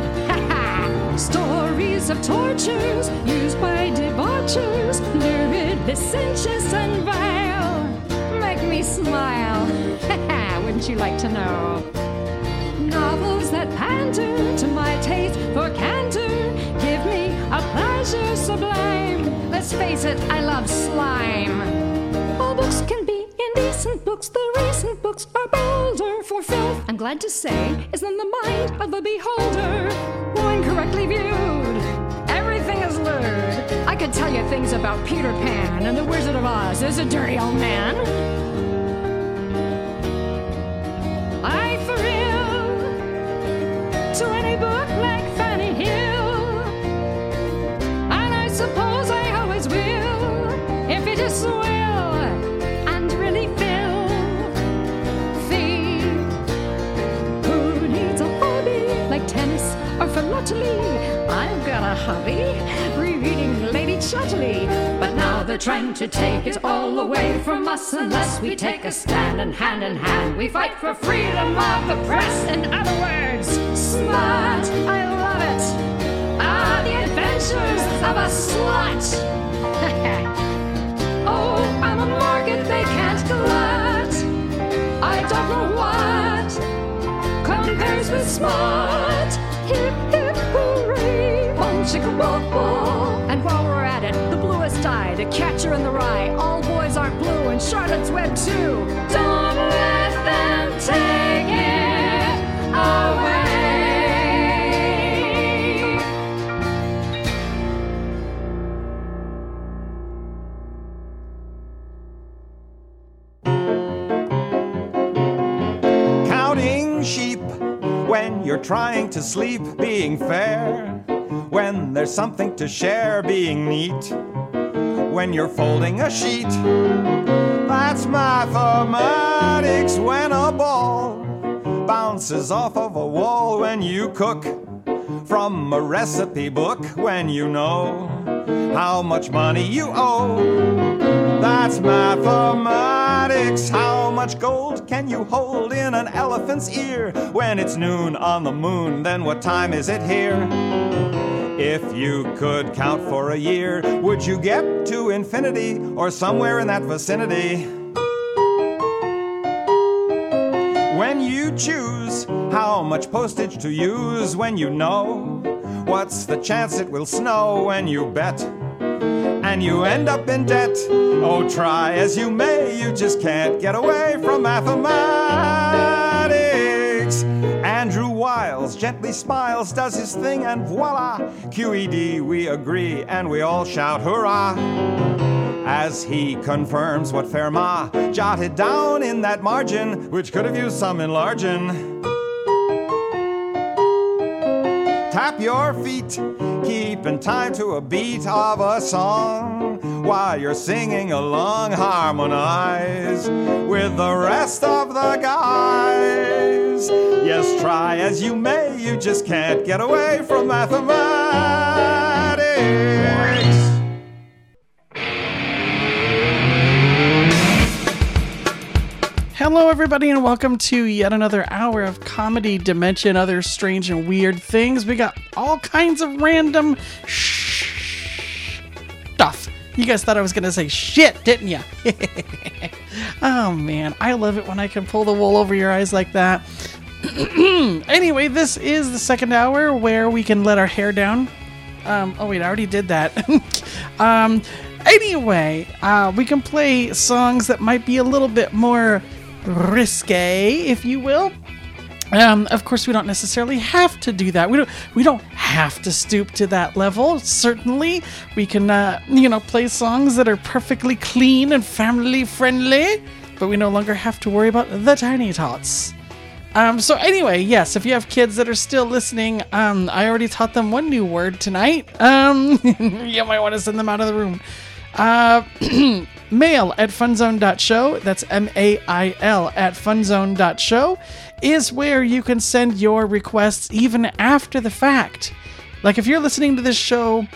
Stories of tortures used by debauchers, lurid, licentious, and vile. Make me smile. Wouldn't you like to know? Novels that pander to my taste for candor give me a pleasure sublime. Let's face it, I love slime. All books can be indecent books. The recent books are bolder for filth. I'm glad to say, is in the mind of the beholder. When correctly viewed, everything is lewd. I could tell you things about Peter Pan and the Wizard of Oz. Is a dirty old man. I Chatterley. I've got a hobby, reading Lady Chatterley. But now they're trying to take it all away from us unless we take a stand and hand in hand we fight for freedom of the press. In other words, smart. I love it. Ah, the adventures of a slut. oh, I'm a market they can't glut. I don't know what compares with smart. Hip, hip hooray, boom chicka boom boom. And while we're at it, the bluest eye, the catcher in the rye. All boys aren't blue, and Charlotte's Web too. Don't let them take it away. Counting sheep when you're trying to sleep, being fair. When there's something to share, being neat. When you're folding a sheet, that's mathematics. When a ball bounces off of a wall, when you cook from a recipe book, when you know how much money you owe. That's mathematics. How much gold can you hold in an elephant's ear? When it's noon on the moon, then what time is it here? If you could count for a year, would you get to infinity or somewhere in that vicinity? When you choose how much postage to use, when you know what's the chance it will snow when you bet and you end up in debt. Oh, try as you may, you just can't get away from mathematics. Gently smiles, does his thing, and voila, QED, we agree, and we all shout hurrah. As he confirms what Fermat jotted down in that margin, which could have used some enlarging. Tap your feet, keep in time to a beat of a song. While you're singing along, harmonize with the rest of the guys. Yes, try as you may, you just can't get away from mathematics. Hello, everybody, and welcome to yet another hour of comedy, dimension, other strange and weird things. We got all kinds of random. You guys thought I was gonna say shit, didn't you? oh man, I love it when I can pull the wool over your eyes like that. anyway, this is the second hour where we can let our hair down. Um, oh wait, I already did that. um, anyway, uh, we can play songs that might be a little bit more risque, if you will. Um, of course, we don't necessarily have to do that. We don't. We don't have to stoop to that level. Certainly, we can, uh, you know, play songs that are perfectly clean and family friendly. But we no longer have to worry about the tiny tots. Um, so anyway, yes, if you have kids that are still listening, um, I already taught them one new word tonight. Um, you might want to send them out of the room. Uh, mail at funzone.show, that's M A I L at funzone.show, is where you can send your requests even after the fact. Like if you're listening to this show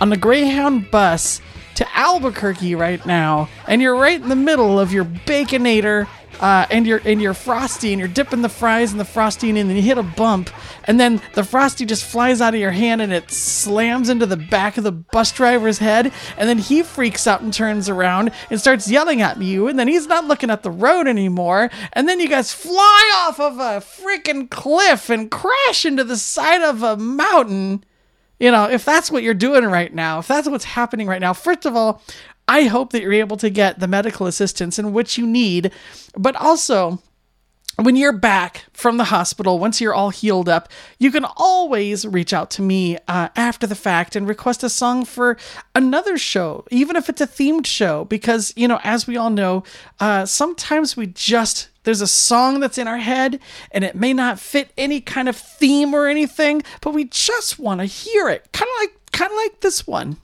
on the Greyhound bus to Albuquerque right now, and you're right in the middle of your baconator uh, and your and your frosty, and you're dipping the fries in the frosty, and then you hit a bump, and then the frosty just flies out of your hand and it slams into the back of the bus driver's head, and then he freaks out and turns around and starts yelling at you, and then he's not looking at the road anymore, and then you guys fly off of a freaking cliff and crash into the side of a mountain. You know, if that's what you're doing right now, if that's what's happening right now, first of all, I hope that you're able to get the medical assistance in which you need, but also when you're back from the hospital, once you're all healed up, you can always reach out to me uh, after the fact and request a song for another show, even if it's a themed show. Because, you know, as we all know, uh, sometimes we just, there's a song that's in our head and it may not fit any kind of theme or anything, but we just want to hear it. Kind of like, kind of like this one.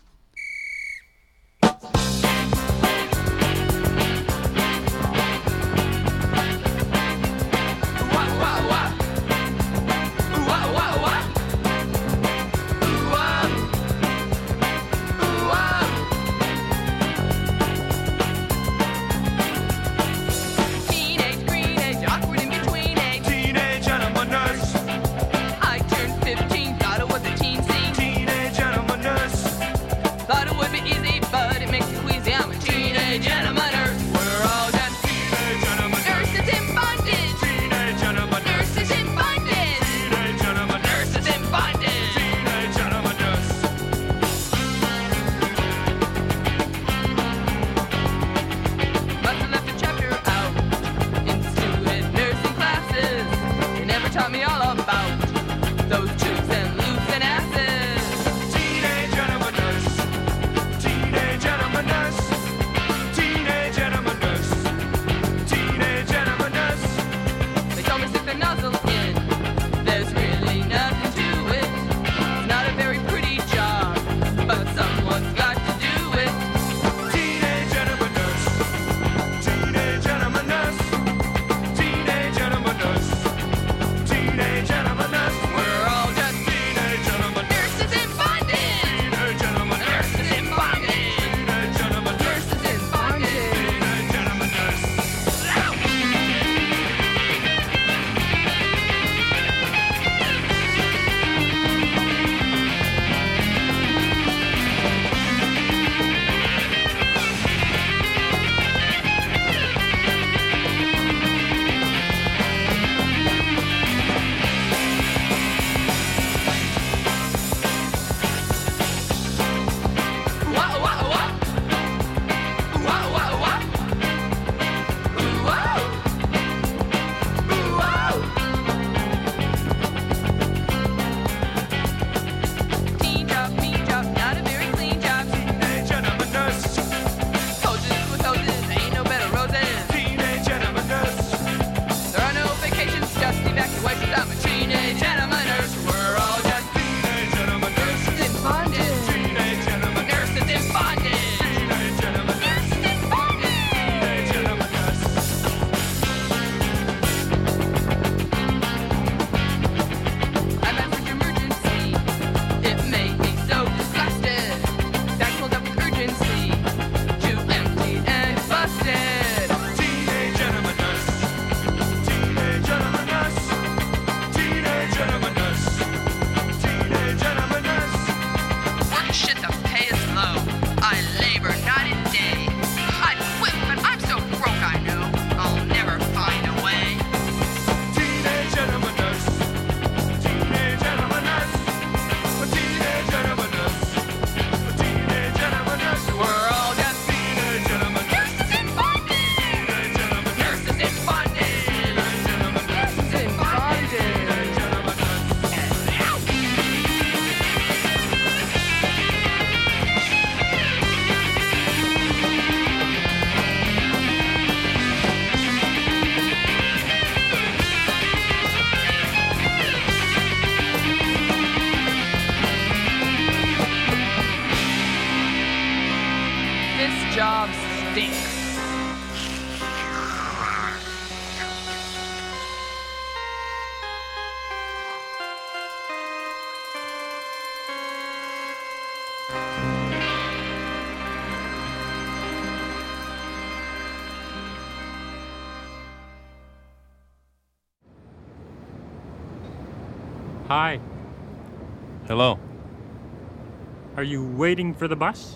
Are you waiting for the bus?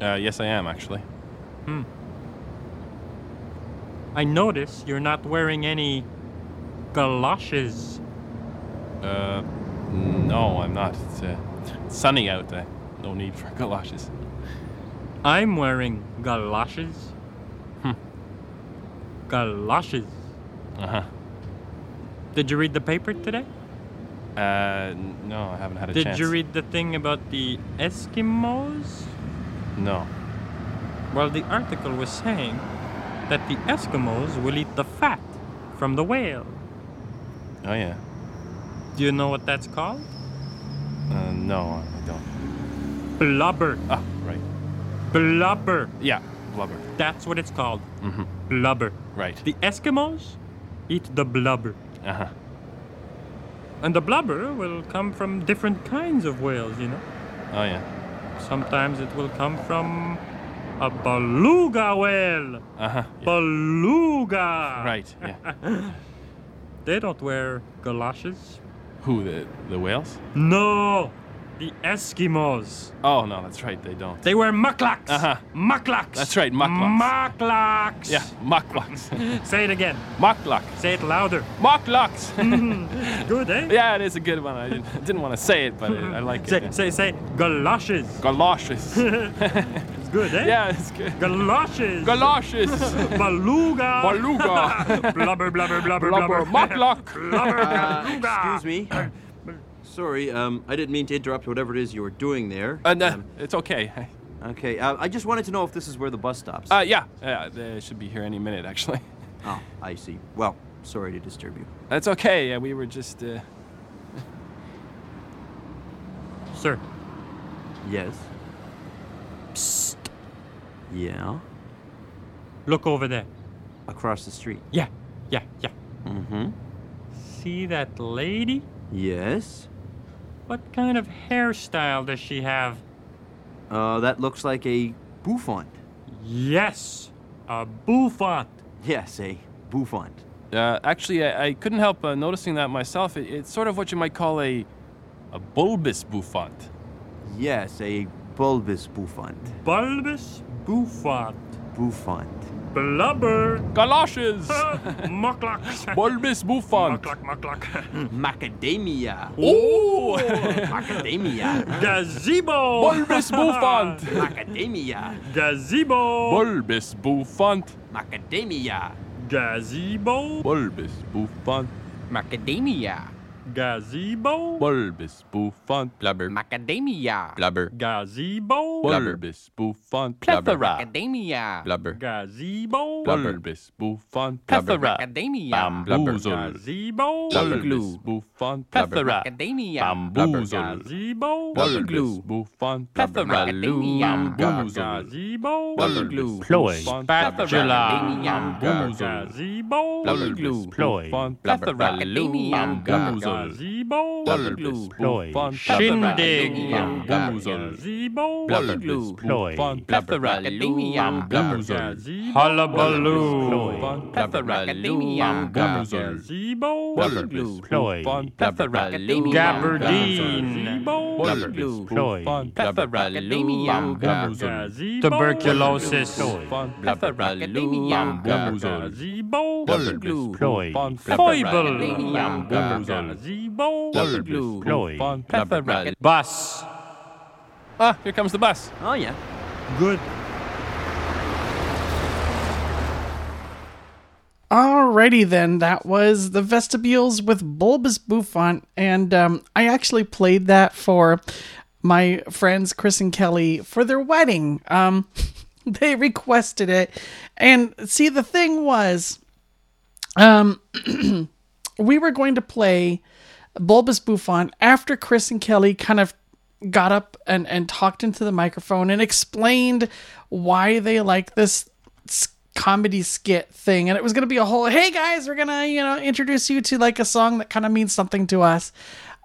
Uh, yes, I am actually. Hmm. I notice you're not wearing any galoshes. Uh, no, I'm not. It's uh, sunny out. Uh, no need for galoshes. I'm wearing galoshes. Hmm. Galoshes. Uh huh. Did you read the paper today? Uh, no, I haven't had a Did chance. you read the thing about the Eskimos? No. Well, the article was saying that the Eskimos will eat the fat from the whale. Oh yeah. Do you know what that's called? Uh, no, I don't. Blubber. Ah, right. Blubber. Yeah, blubber. That's what it's called. Mm-hmm. Blubber. Right. The Eskimos eat the blubber. Uh huh. And the blubber will come from different kinds of whales, you know. Oh yeah. Sometimes it will come from a beluga whale. Uh huh. Beluga. Right. Yeah. They don't wear galoshes. Who the the whales? No, the Eskimos. Oh no, that's right. They don't. They wear mucklucks. Uh huh. Mucklucks. That's right. Mucklucks. Mucklucks. Yeah, mucklucks. Say it again. Muckluck. Say it louder. Mucklucks. Good, eh? yeah, it is a good one. I didn't, didn't want to say it, but I, I like Say, it. say, say, say galoshes. Galoshes. It's good, eh? yeah, it's good. Galoshes. Galoshes. Beluga. Beluga. blubber, blubber, blubber, Blubber. blubber. Muckluck. blubber. Uh, excuse me. Sorry, um, I didn't mean to interrupt whatever it is you were doing there. Uh, no, Um, it's okay. okay, uh, I just wanted to know if this is where the bus stops. Uh, yeah, yeah, they should be here any minute, actually. oh, I see. Well, sorry to disturb you. That's okay. Yeah, we were just. Uh... Sir. Yes. Psst. Yeah. Look over there. Across the street. Yeah, yeah, yeah. Mm-hmm. See that lady? Yes. What kind of hairstyle does she have? Uh, that looks like a bouffant. Yes, a bouffant. Yes, a bouffant. Uh, actually, I, I couldn't help uh, noticing that myself. It, it's sort of what you might call a, a bulbous bouffant. Yes, a bulbous bouffant. Bulbous bouffant. Bouffant. Blubber. Galoshes. Mucklucks. bulbous bouffant. Muckluck, muckluck. Macadamia. Oh! Macadamia. Gazebo. bulbous bouffant. Macadamia. Gazebo. bulbous bouffant. Macadamia. Gazebo. Bulbous bouffant. Macadamia. Gazebo. Bulbous bouffant. Blubber. Macadamia. Blubber. Gazebo. Bulbous bouffant. Plethora. Macadamia. Blubber. Gazebo. Bulbous bouffant. Blubber. Plethora. Macadamia. Bamboozle. Gazebo. Bulbous bouffant. Plethora. Macadamia. Bamboozle. Gazebo. Bulbous bouffant. Plethora. Macadamia. Bamboozle. Gazebo. Bulbous Ploy. Spatula. Bamboozle. Gazebo. Bulbous Ploy. bouffant. Plethora. Macadamia. Bamboozle. Gazebo. Blubberglue. Ploy. Shindig. Bamboozle. Gazebo. Blubberglue. Ploy. Blubberacademia. Bamboozle. Hullabaloo. Blubberacademia. Bamboozle. Gazebo. Blubberglue. Ploy. Blubberacademia. Gabardine. Blubberglue. Ploy. Blubberacademia. Bamboozle. Tuberculosis. Blubberacademia. Bamboozle. Gazebo. Blubberglue. Ploy. Foible. Gazebo. Blubberglue. Ploy. Blubberacademia. Bus. Ah, here comes the bus. Oh, yeah. Good. Alrighty then, that was the vestibules with Bulbous Bouffant, and um, I actually played that for my friends Chris and Kelly for their wedding. Um, they requested it, and see the thing was, um, we were going to play Bulbous Bouffant after Chris and Kelly kind of got up and, and talked into the microphone and explained why they like this comedy skit thing. And it was going to be a whole, hey guys, we're going to, you know, introduce you to like a song that kind of means something to us.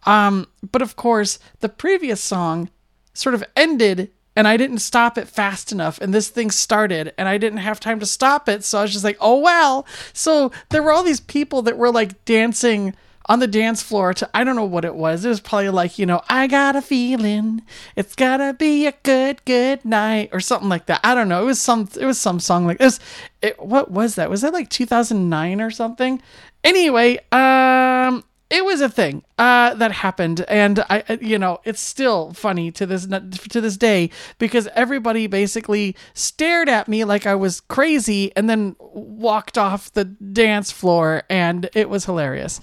Um, but of course, the previous song sort of ended and I didn't stop it fast enough and this thing started and I didn't have time to stop it. So I was just like, oh well. So there were all these people that were like dancing on the dance floor to I don't know what it was. It was probably like, you know, I got a feeling it's gotta be a good, good night or something like that. I don't know. It was some it was some song like this. It what was that? Was that like 2009 or something? Anyway, um it was a thing uh, that happened, and I, I- you know, it's still funny to this to this day because everybody basically stared at me like I was crazy, and then walked off the dance floor, and it was hilarious.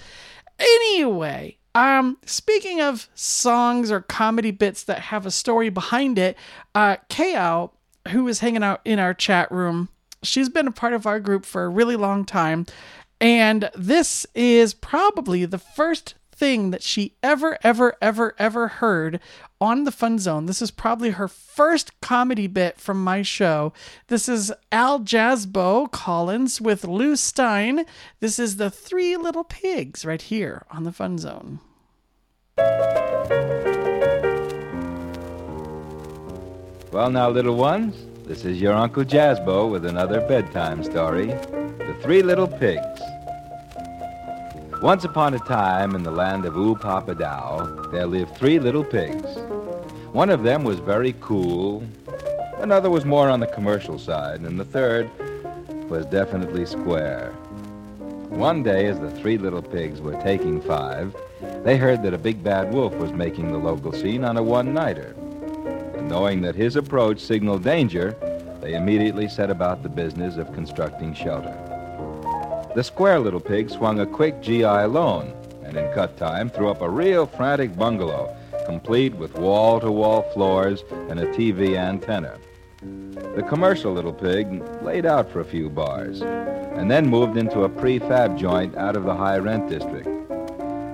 Anyway, um, speaking of songs or comedy bits that have a story behind it, uh, Kao, who is hanging out in our chat room, she's been a part of our group for a really long time. And this is probably the first thing that she ever, ever, ever, ever heard on the Fun Zone. This is probably her first comedy bit from my show. This is Al Jazzbo Collins with Lou Stein. This is the Three Little Pigs right here on the Fun Zone. Well, now, little ones, this is your Uncle Jazzbo with another bedtime story The Three Little Pigs. Once upon a time in the land of Oo Papa Dow, there lived three little pigs. One of them was very cool, another was more on the commercial side, and the third was definitely square. One day, as the three little pigs were taking five, they heard that a big bad wolf was making the local scene on a one nighter. And knowing that his approach signaled danger, they immediately set about the business of constructing shelter. The square little pig swung a quick GI loan and in cut time threw up a real frantic bungalow, complete with wall to wall floors and a TV antenna. The commercial little pig laid out for a few bars and then moved into a prefab joint out of the high rent district.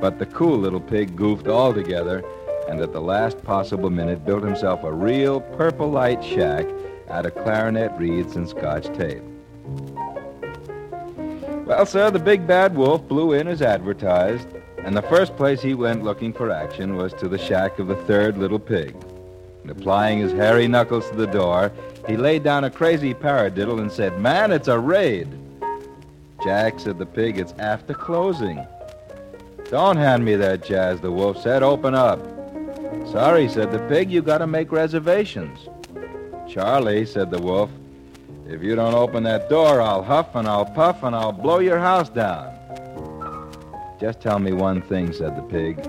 But the cool little pig goofed altogether and at the last possible minute built himself a real purple light shack out of clarinet reeds and scotch tape. Well, sir, the big bad wolf blew in as advertised, and the first place he went looking for action was to the shack of the third little pig. And applying his hairy knuckles to the door, he laid down a crazy paradiddle and said, Man, it's a raid. Jack, said the pig, it's after closing. Don't hand me that jazz, the wolf said. Open up. Sorry, said the pig, you gotta make reservations. Charlie, said the wolf, if you don't open that door, I'll huff and I'll puff and I'll blow your house down. Just tell me one thing, said the pig.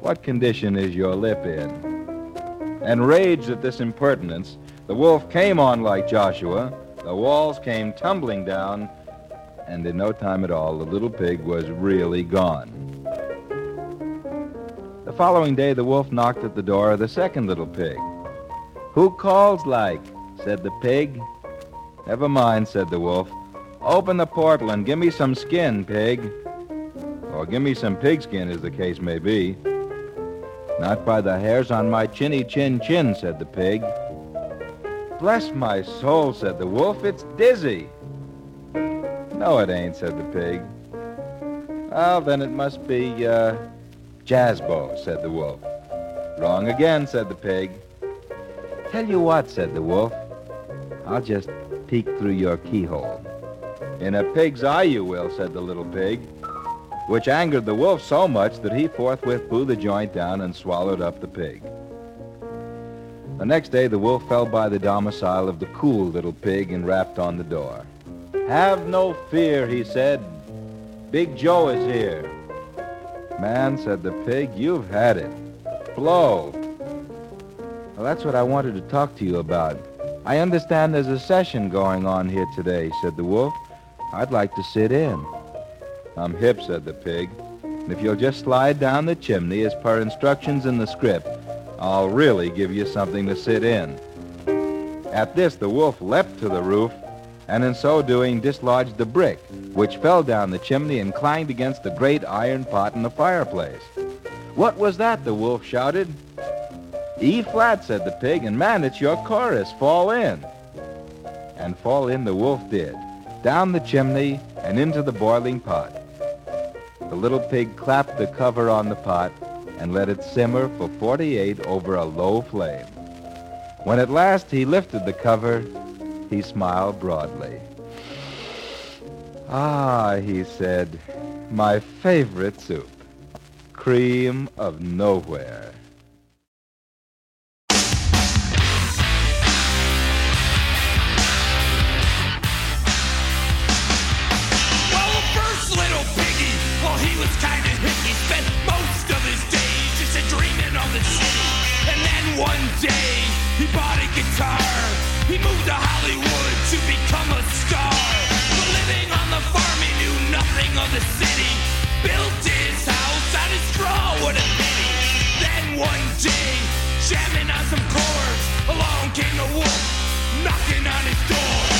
What condition is your lip in? Enraged at this impertinence, the wolf came on like Joshua, the walls came tumbling down, and in no time at all, the little pig was really gone. The following day, the wolf knocked at the door of the second little pig. Who calls like? said the pig. Never mind, said the wolf. Open the portal and give me some skin, pig. Or give me some pigskin, as the case may be. Not by the hairs on my chinny chin chin, said the pig. Bless my soul, said the wolf, it's dizzy. No, it ain't, said the pig. Well, then it must be, uh, Jazzbo, said the wolf. Wrong again, said the pig. Tell you what, said the wolf. I'll just peek through your keyhole. In a pig's eye you will, said the little pig, which angered the wolf so much that he forthwith blew the joint down and swallowed up the pig. The next day the wolf fell by the domicile of the cool little pig and rapped on the door. Have no fear, he said. Big Joe is here. Man, said the pig, you've had it. Blow. Well, that's what I wanted to talk to you about. I understand there's a session going on here today, said the wolf. I'd like to sit in. I'm hip, said the pig. And if you'll just slide down the chimney as per instructions in the script, I'll really give you something to sit in. At this, the wolf leapt to the roof, and in so doing dislodged the brick, which fell down the chimney and clanged against the great iron pot in the fireplace. What was that? the wolf shouted. E flat, said the pig, and man, it's your chorus. Fall in. And fall in the wolf did, down the chimney and into the boiling pot. The little pig clapped the cover on the pot and let it simmer for 48 over a low flame. When at last he lifted the cover, he smiled broadly. Ah, he said, my favorite soup, cream of nowhere. Bought a guitar. He moved to Hollywood to become a star. But living on the farm, he knew nothing of the city. Built his house out of straw, what a pity. Then one day, jamming on some chords, along came the wolf, knocking on his door.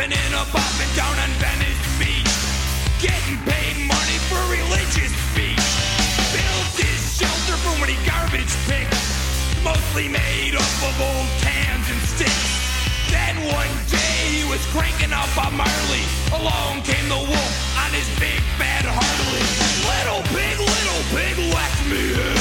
Hopping and a bopping down on Venice Beach, getting paid money for religious speech. Built his shelter from he garbage picked, mostly made up of old cans and sticks. Then one day he was cranking up a Marley. Along came the wolf on his big bad Harley. Little pig, little pig, let me in.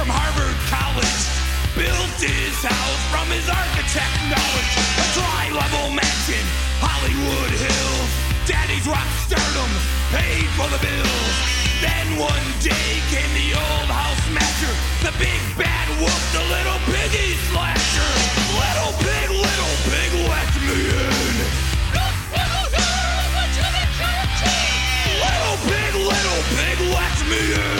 From Harvard College. Built his house from his architect knowledge. A tri-level mansion, Hollywood Hills. Daddy's rock stardom paid for the bills. Then one day came the old house master, the big bad wolf, the little piggy slasher. Little pig, little pig, let me in. Little pig, little pig, let me in.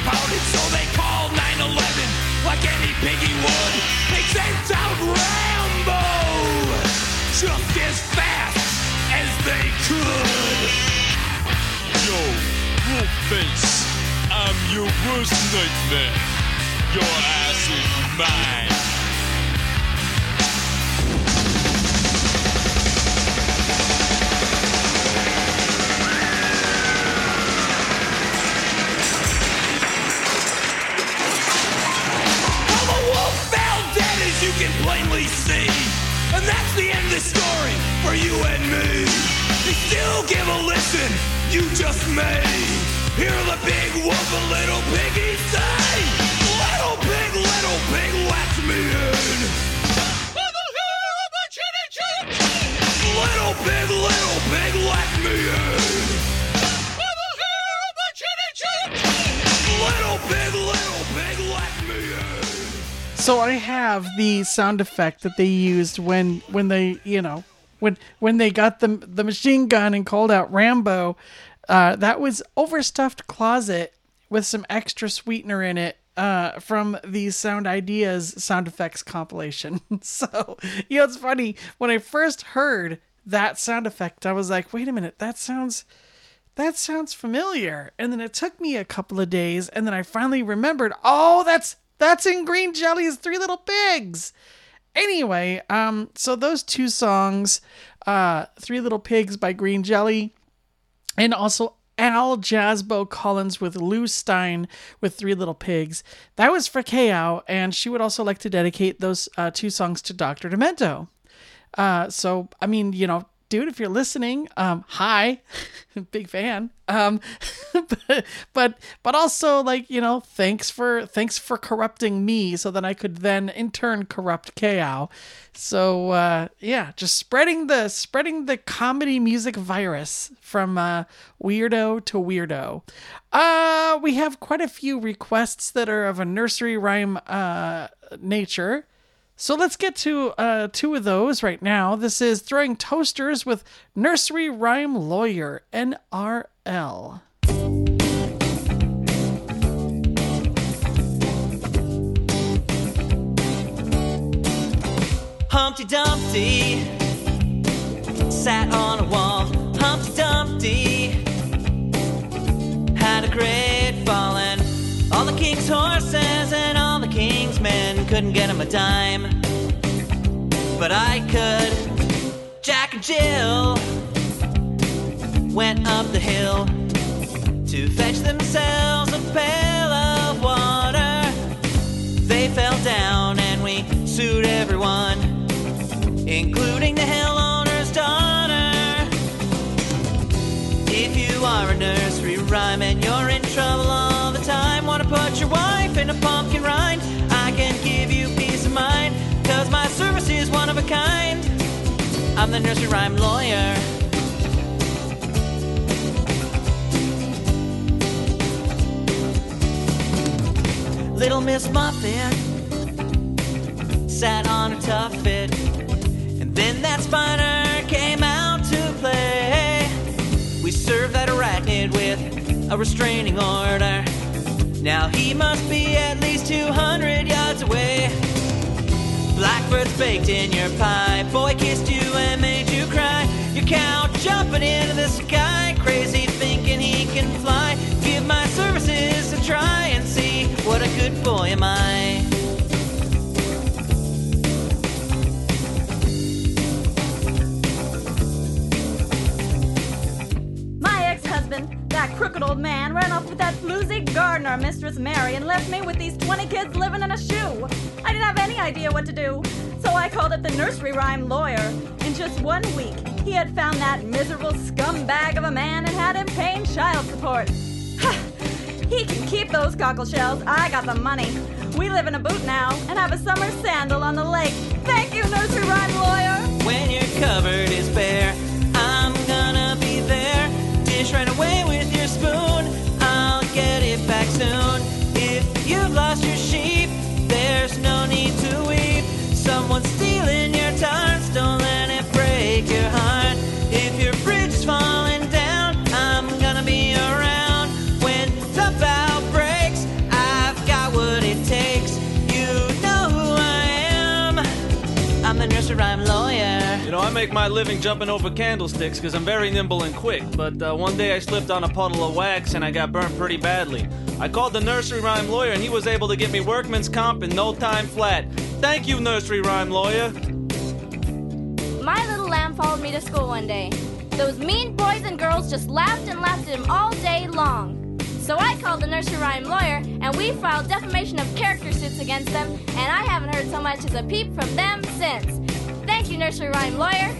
He so they called 911 like any piggy would. They sent out Rambo just as fast as they could. Yo, wolf face, I'm your worst nightmare. Your ass is mine. See. And that's the end of the story for you and me. You still give a listen, you just may. Hear the big wolf a little piggy say. Little pig, little pig, let me in. So I have the sound effect that they used when when they you know when when they got the the machine gun and called out Rambo. Uh, that was overstuffed closet with some extra sweetener in it uh, from the Sound Ideas sound effects compilation. so you know it's funny when I first heard that sound effect, I was like, wait a minute, that sounds that sounds familiar. And then it took me a couple of days, and then I finally remembered, oh, that's that's in Green Jelly's Three Little Pigs. Anyway, um, so those two songs, uh, Three Little Pigs by Green Jelly, and also Al Jazzbo Collins with Lou Stein with Three Little Pigs. That was for Kao, and she would also like to dedicate those uh, two songs to Dr. Demento. Uh, so I mean, you know, dude, if you're listening, um, hi, big fan. Um, but, but but also like you know, thanks for thanks for corrupting me, so that I could then in turn corrupt Kao. So uh, yeah, just spreading the spreading the comedy music virus from uh, weirdo to weirdo. Uh, we have quite a few requests that are of a nursery rhyme uh, nature. So let's get to uh, two of those right now. This is Throwing Toasters with Nursery Rhyme Lawyer, NRL. Humpty Dumpty sat on a wall. Humpty Dumpty had a great fall, and all the king's horses and men couldn't get him a dime. But I could. Jack and Jill went up the hill to fetch themselves a pail of water. They fell down and we sued everyone, including the hill owner's daughter. If you are a nursery rhyme and you're in trouble all the time, wanna put your wife in a pumpkin rind, can give you peace of mind, cause my service is one of a kind. I'm the nursery rhyme lawyer. Little Miss Muffet sat on a tuffet, and then that spider came out to play. We served that arachnid with a restraining order. Now he must be at least 200 yards away. Blackbird's baked in your pie. Boy kissed you and made you cry. Your cow jumping into the sky. Crazy thinking he can fly. Give my services a try and see what a good boy am I. My ex-husband, that crooked old man, ran off with that floozy gardener, Mistress Mary, and left me with these 20 kids living in a shoe. I didn't have any idea what to do, so I called up the nursery rhyme lawyer. In just one week, he had found that miserable scumbag of a man and had him paying child support. he can keep those cockle shells. I got the money. We live in a boot now and have a summer sandal on the lake. Thank you, nursery rhyme lawyer. When your cupboard is bare, I'm gonna be there. Dish right away you've lost your sheep, there's no need to weep. Someone's stealing your tarts, don't let it break your heart. Make my living jumping over candlesticks because I'm very nimble and quick. But uh, one day I slipped on a puddle of wax and I got burnt pretty badly. I called the nursery rhyme lawyer and he was able to get me workman's comp in no time flat. Thank you, nursery rhyme lawyer. My little lamb followed me to school one day. Those mean boys and girls just laughed and laughed at him all day long. So I called the nursery rhyme lawyer, and we filed defamation of character suits against them, and I haven't heard so much as a peep from them since. Thank nursery rhyme lawyer.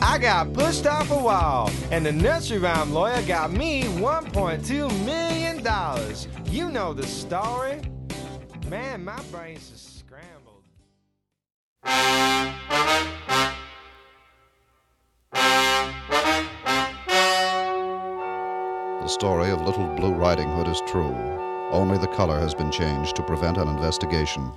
I got pushed off a wall, and the nursery rhyme lawyer got me $1.2 million. You know the story. Man, my brain's just scrambled. The story of Little Blue Riding Hood is true. Only the color has been changed to prevent an investigation.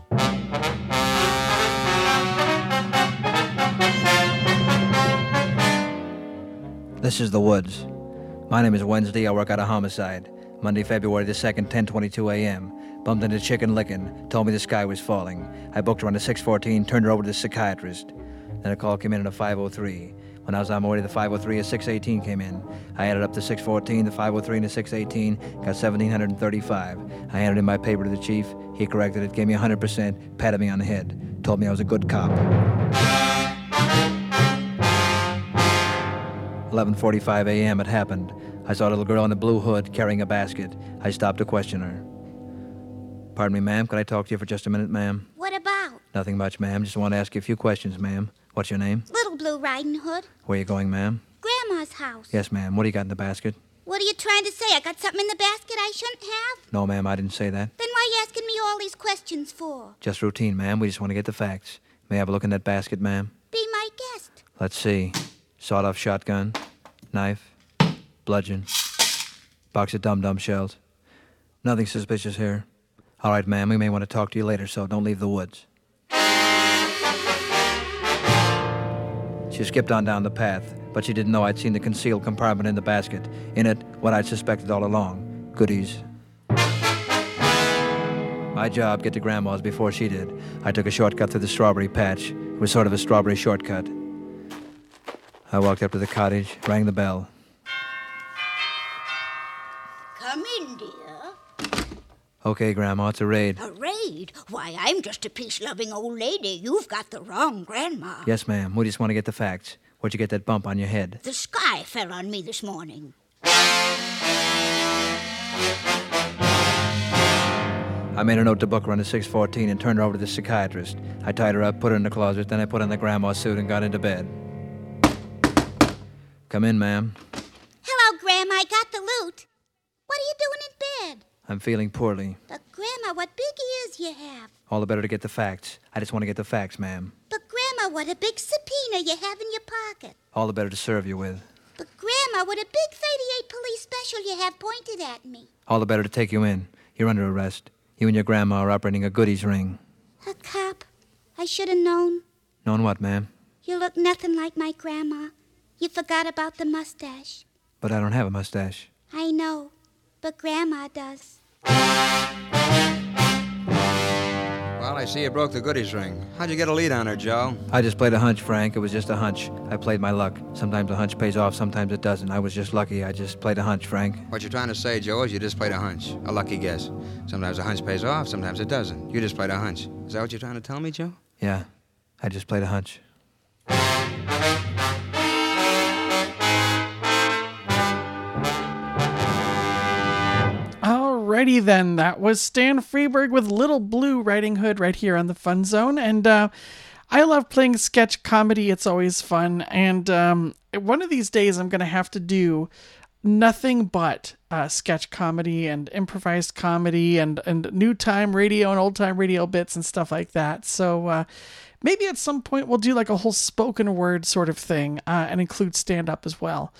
This is the woods. My name is Wednesday. I work out a homicide. Monday, February the 2nd, 10:22 a.m. Bumped into Chicken Lickin'. Told me the sky was falling. I booked her on a 614. Turned her over to the psychiatrist. Then a call came in at a 503. When I was on my way to the 503, a 618 came in. I added up the 614, the 503, and the 618. Got 1735. I handed in my paper to the chief. He corrected it, gave me 100%, patted me on the head, told me I was a good cop. 11:45 a.m. It happened. I saw a little girl in a blue hood carrying a basket. I stopped to question her. Pardon me, ma'am. Could I talk to you for just a minute, ma'am? What about? Nothing much, ma'am. Just want to ask you a few questions, ma'am. What's your name? Little Blue Riding Hood. Where you going, ma'am? Grandma's house. Yes, ma'am. What do you got in the basket? What are you trying to say? I got something in the basket I shouldn't have? No, ma'am. I didn't say that. Then why are you asking me all these questions for? Just routine, ma'am. We just want to get the facts. May I have a look in that basket, ma'am? Be my guest. Let's see. Sawed-off shotgun, knife, bludgeon, box of dum-dum shells. Nothing suspicious here. All right, ma'am. We may want to talk to you later, so don't leave the woods. She skipped on down the path, but she didn't know I'd seen the concealed compartment in the basket. In it, what I'd suspected all along goodies. My job, get to Grandma's before she did. I took a shortcut through the strawberry patch. It was sort of a strawberry shortcut. I walked up to the cottage, rang the bell. Come in, dear. Okay, Grandma, it's a raid. A raid? Why, I'm just a peace loving old lady. You've got the wrong grandma. Yes, ma'am. We just want to get the facts. Where'd you get that bump on your head? The sky fell on me this morning. I made a note to book her on the 614 and turned her over to the psychiatrist. I tied her up, put her in the closet, then I put on the grandma suit and got into bed. Come in, ma'am. Hello, Grandma. I got the loot. What are you doing in bed? I'm feeling poorly. But, Grandma, what big ears you have. All the better to get the facts. I just want to get the facts, ma'am. But, Grandma, what a big subpoena you have in your pocket. All the better to serve you with. But, Grandma, what a big 38 police special you have pointed at me. All the better to take you in. You're under arrest. You and your grandma are operating a goodies ring. A cop. I should have known. Known what, ma'am? You look nothing like my grandma. You forgot about the mustache. But I don't have a mustache. I know, but Grandma does. Well, I see you broke the goodies ring. How'd you get a lead on her, Joe? I just played a hunch, Frank. It was just a hunch. I played my luck. Sometimes a hunch pays off, sometimes it doesn't. I was just lucky. I just played a hunch, Frank. What you're trying to say, Joe, is you just played a hunch. A lucky guess. Sometimes a hunch pays off, sometimes it doesn't. You just played a hunch. Is that what you're trying to tell me, Joe? Yeah, I just played a hunch. Alrighty then, that was Stan Freberg with Little Blue Riding Hood right here on the Fun Zone, and uh, I love playing sketch comedy. It's always fun, and um, one of these days I'm gonna have to do nothing but uh, sketch comedy and improvised comedy and and new time radio and old time radio bits and stuff like that. So. Uh, Maybe at some point we'll do like a whole spoken word sort of thing uh, and include stand up as well.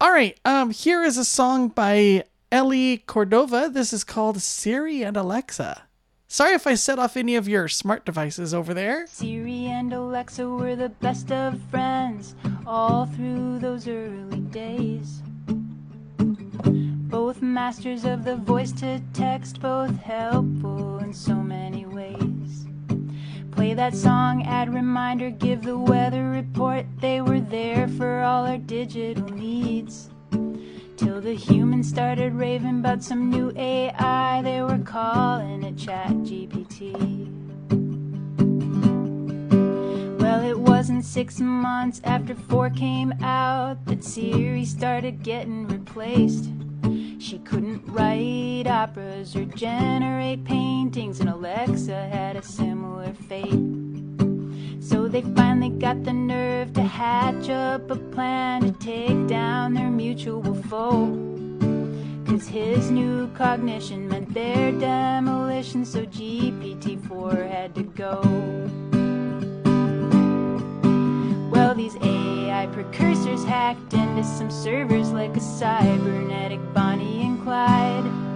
All right, um, here is a song by Elle Cordova. This is called Siri and Alexa. Sorry if I set off any of your smart devices over there. Siri and Alexa were the best of friends all through those early days. Both masters of the voice to text, both helpful in so many ways. play that song, add reminder, give the weather report. They were there for all our digital needs. Till the humans started raving about some new AI, they were calling it Chat GPT. Well, it wasn't six months after four came out that Siri started getting replaced. She couldn't write operas or generate paintings, and Alexa had a similar fate. So they finally got the nerve to hatch up a plan to take down their mutual foe. Cause his new cognition meant their demolition, so GPT 4 had to go. Well, these AI precursors hacked into some servers like a cybernetic Bonnie and Clyde.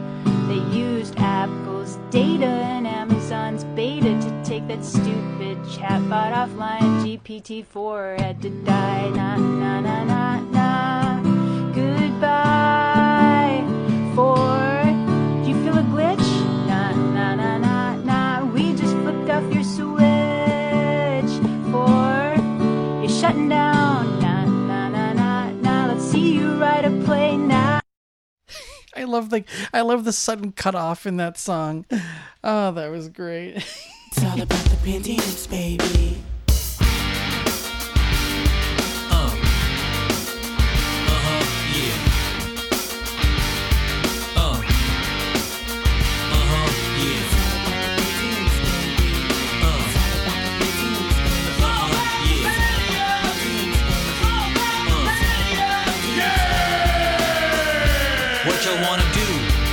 They used Apple's data and Amazon's beta to take that stupid chatbot offline. GPT 4 had to die. Nah, nah, nah, nah, nah. Goodbye. 4. Do you feel a glitch? Nah, nah, nah, nah, nah. We just flipped off your switch. 4. You're shutting down. Nah, nah, nah, nah, nah. Let's see you write a play now. I love the I love the sudden cutoff in that song. Oh, that was great. It's all about the Pentiums, baby. Wanna do?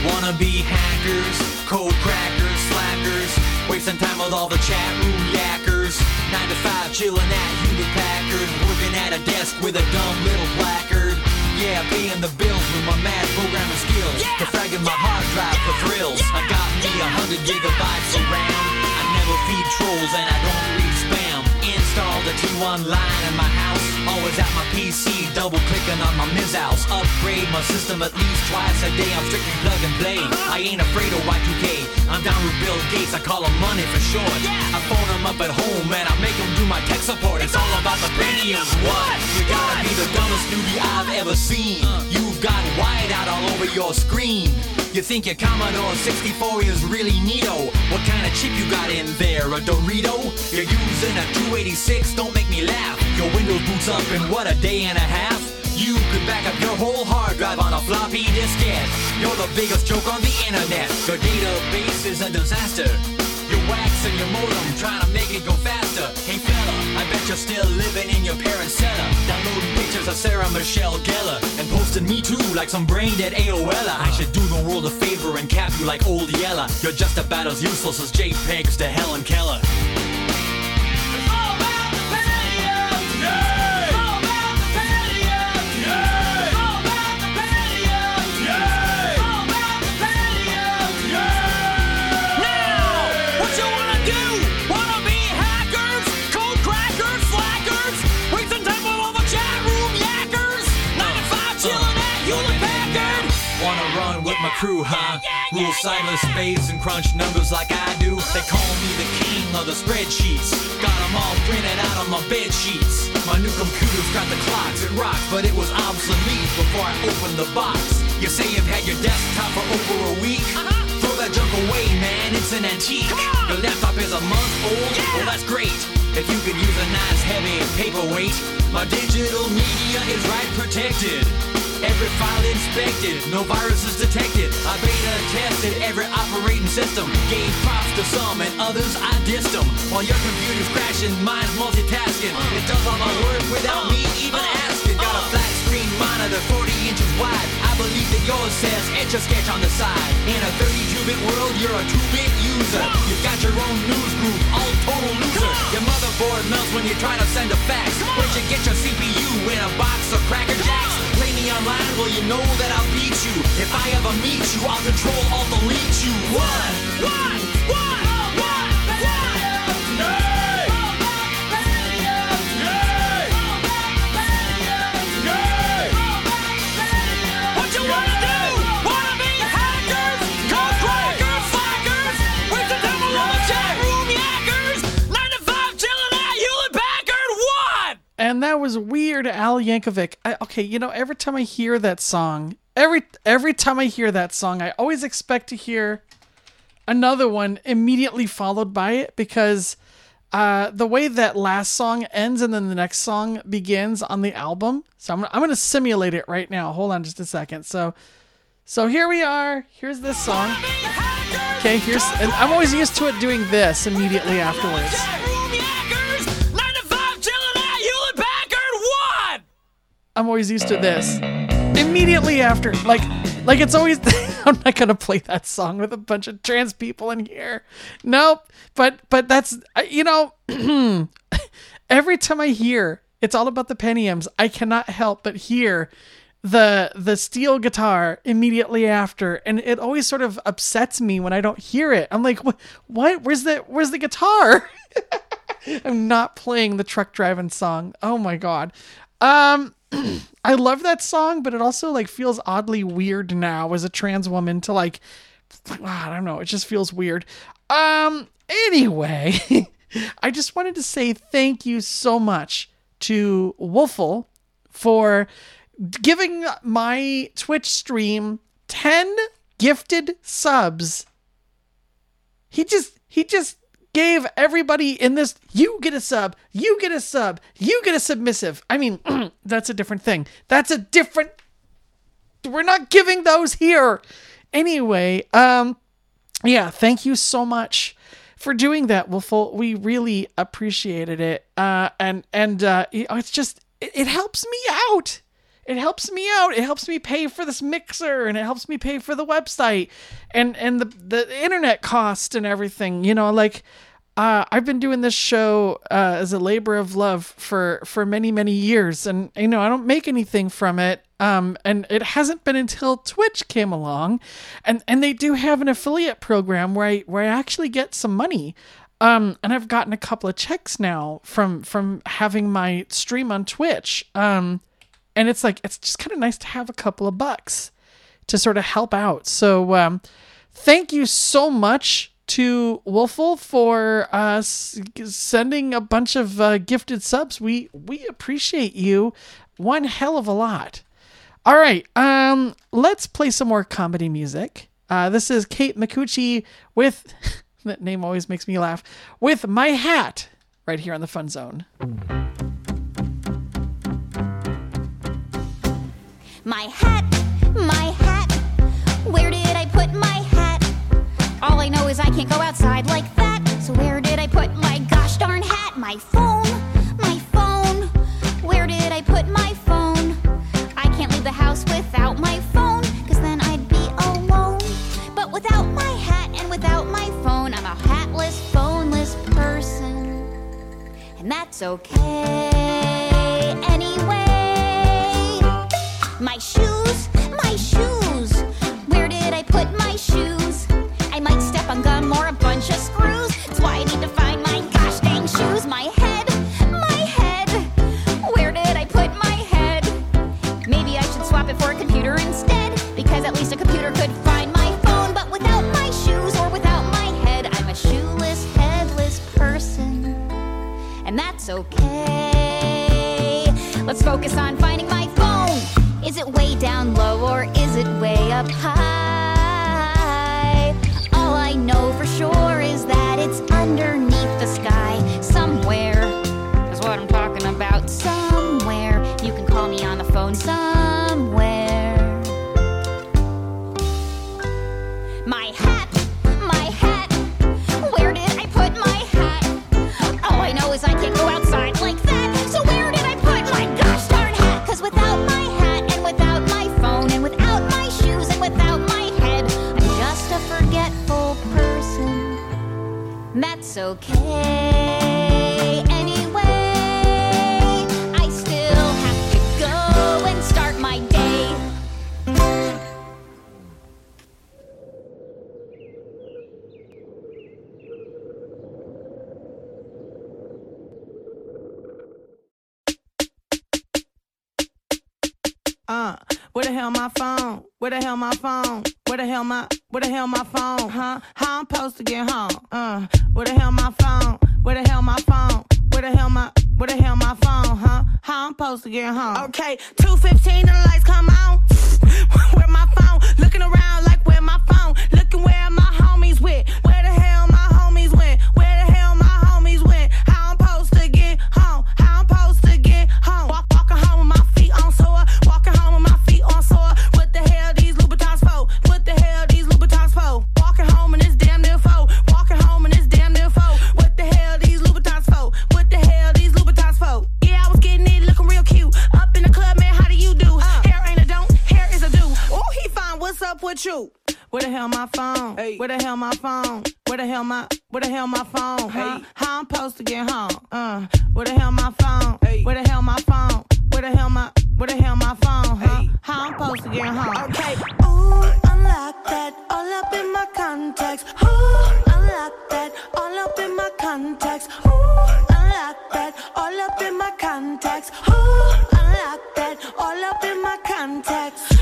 Wanna be hackers, code crackers, slackers, wasting time with all the chat room yackers. Nine to five, chilling at Hewlett Packard, working at a desk with a dumb little placard. Yeah, paying the bills with my mad programming skills. Defragging my hard drive for thrills. I got me a hundred gigabytes of RAM. I never feed trolls and I don't read spam. Installed a T1 line in my house. Always at my PC, double clicking on my missiles. Upgrade my system at least twice a day. I'm strictly plug and play. I ain't afraid of Y2K. I'm down with Bill Gates. I call him money for short. I phone him up at home and I make him do my tech support. It's all about the Pentium. What? You gotta be the dumbest newbie I've ever seen. Uh. You've got whiteout all over your screen. You think your Commodore 64 is really neato? What kind of chip you got in there? A Dorito? You're using a 286? Don't make me laugh. Your Windows boots up in what a day and a half? You could back up your whole hard drive on a floppy diskette. You're the biggest joke on the internet. Your database is a disaster. You're waxing your modem, trying to make it go faster. You're still living in your parents' cellar. Downloading pictures of Sarah Michelle Gellar and posting me too like some brain dead AOLer. I should do the world a favor and cap you like old Yeller. You're just about as useless as JPEGs to Helen Keller. Spades and crunch numbers like I do. They call me the king of the spreadsheets. Got them all printed out on my bed sheets. My new computer's got the clocks, it rocks, but it was obsolete before I opened the box. You say you've had your desktop for over a week? Uh-huh. Throw that junk away, man, it's an antique. Your laptop is a month old? Well, that's great. If you could use a nice heavy paperweight, my digital media is write protected. Every file inspected, no viruses detected. I beta tested every operating system. Gave props to some and others I dissed them. While your computer's crashing, mine's multitasking. It does all my work without me even asking. Got a flat screen monitor 40 inches wide. I believe that yours says etch a sketch on the side. In a 32-bit world, you're a 2-bit user. You've got your own news group, all total loser. Your motherboard melts when you try to send a fax. Where'd you get your CPU in a box of Cracker Jacks? Play me online, well you know that I'll beat you. If I ever meet you, I'll control, I'll delete you. What? What? What? That was Weird Al Yankovic. I, okay, you know, every time I hear that song, every every time I hear that song, I always expect to hear another one immediately followed by it because uh, the way that last song ends and then the next song begins on the album. So I'm, I'm going to simulate it right now. Hold on just a second. So, so here we are. Here's this song. Okay, here's, and I'm always used to it doing this immediately afterwards. I'm always used to this. Immediately after, like, like it's always. I'm not gonna play that song with a bunch of trans people in here. Nope. But but that's you know, every time I hear it's all about the Pentiums, I cannot help but hear the the steel guitar immediately after, and it always sort of upsets me when I don't hear it. I'm like, what? What? Where's the Where's the guitar? I'm not playing the truck driving song. Oh my god. Um I love that song, but it also like feels oddly weird now as a trans woman to like I don't know, it just feels weird. Um anyway, I just wanted to say thank you so much to Wolfle for giving my Twitch stream 10 gifted subs he just he just gave everybody in this you get a sub you get a sub you get a submissive. I mean that's a different thing. That's a different we're not giving those here. Anyway um yeah thank you so much for doing that Wolfle. we really appreciated it. Uh and and uh it's just it, it helps me out it helps me out it helps me pay for this mixer and it helps me pay for the website and and the the internet cost and everything you know like uh, I've been doing this show uh, as a labor of love for for many many years, and you know I don't make anything from it. Um, and it hasn't been until Twitch came along, and and they do have an affiliate program where I where I actually get some money. Um, and I've gotten a couple of checks now from from having my stream on Twitch. Um, and it's like it's just kind of nice to have a couple of bucks to sort of help out. So um, thank you so much to Wolfle for uh, sending a bunch of uh, gifted subs. We we appreciate you one hell of a lot. All right, um, let's play some more comedy music. Uh, this is Kate Micucci with that name always makes me laugh with my hat right here on the Fun Zone. My hat, my hat. Where did I put my hat? All I know is I can't go outside like that. So where did I put my gosh darn hat? My phone, my phone. Where did I put my phone? I can't leave the house without my phone, cause then I'd be alone. But without my hat and without my phone, I'm a hatless, phoneless person. And that's okay My shoes, my shoes. Where did I put my shoes? I might step on gum or a bunch of screws. That's why I need to find my gosh dang shoes. My head, my head. Where did I put my head? Maybe I should swap it for a computer instead. Because at least a computer could find my phone. But without my shoes or without my head, I'm a shoeless, headless person. And that's okay. Let's focus on finding my. Is it way down low or is it way up high? All I know for sure is that it's underneath okay where the hell my phone? Where the hell my phone? Where the hell my where the hell my phone? Huh? How I'm supposed to get home? Uh, where the hell my phone? Where the hell my phone? Where the hell my Where the hell my phone, huh? How I'm supposed to get home? Okay, 215 and the lights come on. where my phone? Looking around like where my phone? Looking where my homies went. Where What's up with you? Where the hell my phone? Hey. Where the hell my phone? Where the hell my where the hell my phone? Huh? How I'm supposed to get home? Uh, where the hell my phone? Hey. Where the hell my phone? Where the hell my where the hell my phone? Huh? How I'm supposed to get home? Okay. Ooh, unlock that all up in my contacts. Ooh, unlock that all up in my contacts. Ooh, unlock that all up in my contacts. Ooh, unlock that all up in my contacts.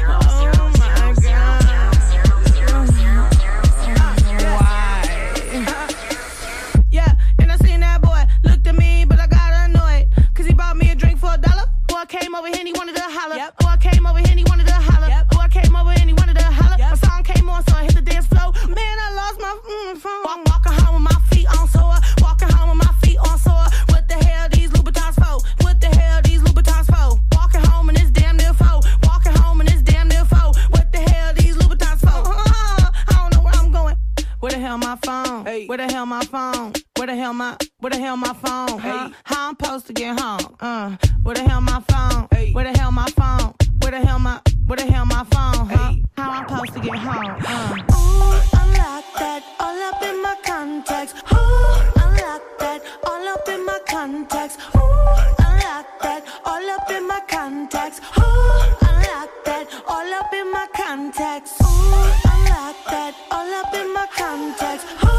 Over here and he wanted to holler. Boy came over here and he wanted to holler. Boy came over and he wanted to holler. My song came on, so I hit the dance floor. Man, I lost my mm, phone. Walk, walking home with my feet on sore. Walking home with my feet on sore. What the hell these Louboutins for? What the hell these Louboutins for? Walking home and it's damn near four. Walking home and it's damn near four. What the hell these Louboutins for? I don't know where I'm going. Where the hell my phone? Where the hell my phone? Where the hell my where the hell my phone? Huh? How I'm supposed to get home? Uh, where the hell my phone? Where the hell my phone? Where the hell my where the hell my phone? Huh? How I'm supposed to get home? Uh. Ooh, unlock that all up in my contacts. Ooh, unlock that all up in my contacts. Ooh, unlock that all up in my contacts. Ooh, unlock that all up in my contacts. Ooh, unlock that all up in my contacts. Ooh,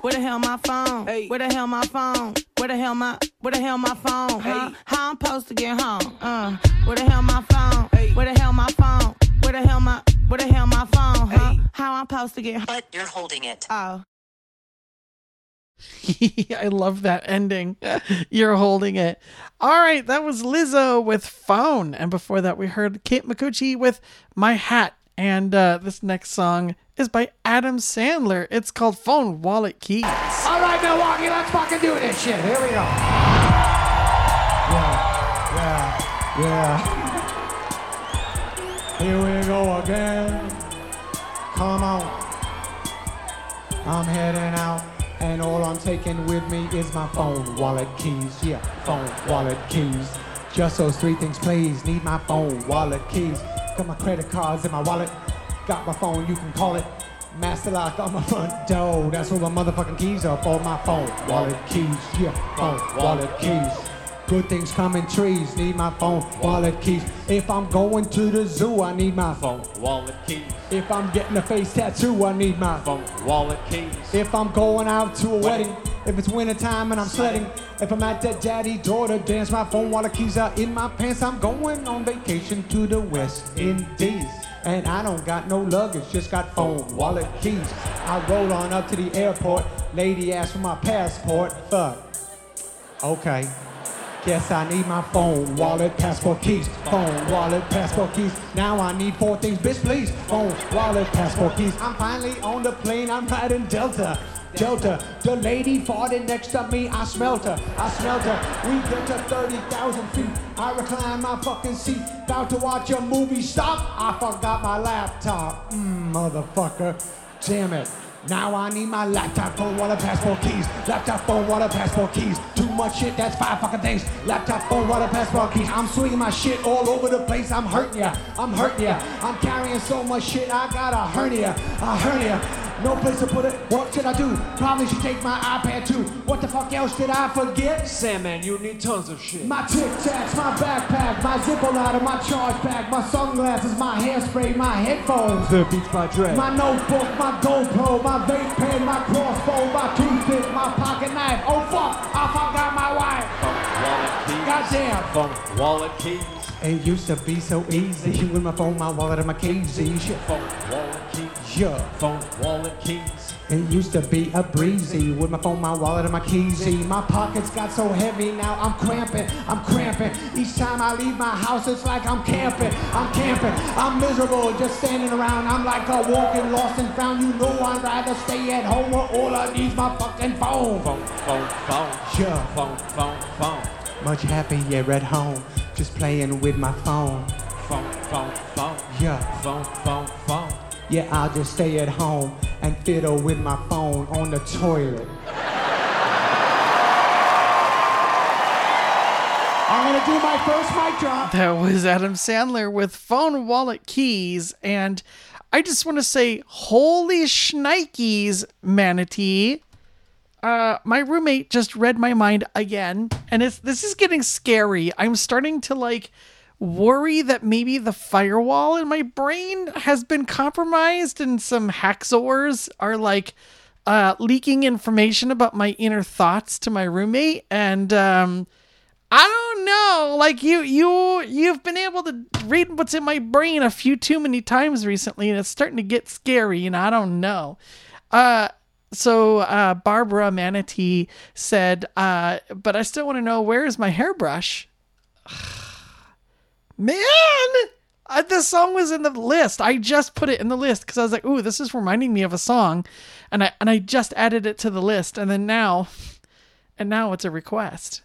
Where the hell my phone? Hey. Where the hell my phone? Where the hell my where the hell my phone? Huh? How I'm supposed to get home? Uh, where the hell my phone? Hey. Where the hell my phone? Where the hell my where the hell my phone? Huh? How I'm supposed to get home? But you're holding it. Oh. I love that ending. You're holding it. All right, that was Lizzo with Phone. And before that, we heard Kate Micucci with My Hat. And uh, this next song is by Adam Sandler. It's called Phone Wallet Keys. All right, Milwaukee, let's fucking do this shit. Here we go. Yeah, yeah, yeah. Here we go again. Come on. I'm heading out, and all I'm taking with me is my phone, wallet, keys. Yeah, phone, wallet, keys. Just those three things, please. Need my phone, wallet, keys. Got my credit cards in my wallet. Got my phone, you can call it. Master lock on my front door. That's where my motherfucking keys are for my phone, wallet, keys. Yeah, phone, wallet, keys. Good things come in trees. Need my phone, wallet, keys. If I'm going to the zoo, I need my phone, wallet, keys. If I'm getting a face tattoo, I need my phone, wallet, keys. If I'm going out to a wedding, if it's wintertime and I'm sledding, if I'm at that daddy daughter dance, my phone, wallet, keys are in my pants. I'm going on vacation to the West Indies. And I don't got no luggage, just got phone, wallet, keys. I roll on up to the airport. Lady asked for my passport. Fuck. Okay. Guess I need my phone, wallet, passport, keys. Phone, wallet, passport, keys. Now I need four things, bitch, please. Phone, wallet, passport, keys. I'm finally on the plane, I'm riding Delta. Delta, the lady farted next to me, I smelt her, I smelt her. We get to 30,000 feet, I recline my fucking seat. About to watch a movie, stop, I forgot my laptop. Mm, motherfucker, damn it. Now I need my laptop, phone, wallet, passport, keys. Laptop, phone, wallet, passport, keys. Too much shit, that's five fucking things. Laptop, phone, wallet, passport, keys. I'm swinging my shit all over the place. I'm hurting ya, I'm hurting ya. I'm carrying so much shit, I got a hernia, a hernia. No place to put it. What should I do? Probably should take my iPad too. What the fuck else did I forget? Sandman, you need tons of shit. My Tic Tacs, my backpack, my Zippo lighter, my charge bag, my sunglasses, my hairspray, my headphones. The Beats by Dre. My notebook, my GoPro, my vape pen, my crossbow, my toothpick, my pocket knife. Oh fuck, I forgot my wife. Wallet keys. Goddamn. Phone, wallet keys. It used to be so easy She with my phone, my wallet, and my keys. Shit. Phone, wallet, keys. Yeah. Phone, wallet, keys. It used to be a breezy with my phone, my wallet, and my keys. My pockets got so heavy now I'm cramping, I'm cramping. Each time I leave my house, it's like I'm camping, I'm camping. I'm miserable just standing around. I'm like a walking lost and found. You know I'd rather stay at home where all I need's my fucking phone. Phone, phone, phone. Yeah. Phone, phone, phone. Much happier at home, just playing with my phone. Phone, phone, phone. Yeah. Phone, phone, phone. Yeah, I'll just stay at home and fiddle with my phone on the toilet. I'm gonna do my first mic drop. That was Adam Sandler with phone, wallet, keys, and I just want to say, holy shnikes, manatee! Uh, my roommate just read my mind again, and it's this is getting scary. I'm starting to like worry that maybe the firewall in my brain has been compromised, and some hacksaws are like uh, leaking information about my inner thoughts to my roommate, and um, I don't know. Like you, you, you've been able to read what's in my brain a few too many times recently, and it's starting to get scary. And I don't know. Uh, so uh, Barbara Manatee said, uh, but I still want to know where is my hairbrush? Man, uh, this song was in the list. I just put it in the list because I was like, "Ooh, this is reminding me of a song," and I and I just added it to the list, and then now, and now it's a request.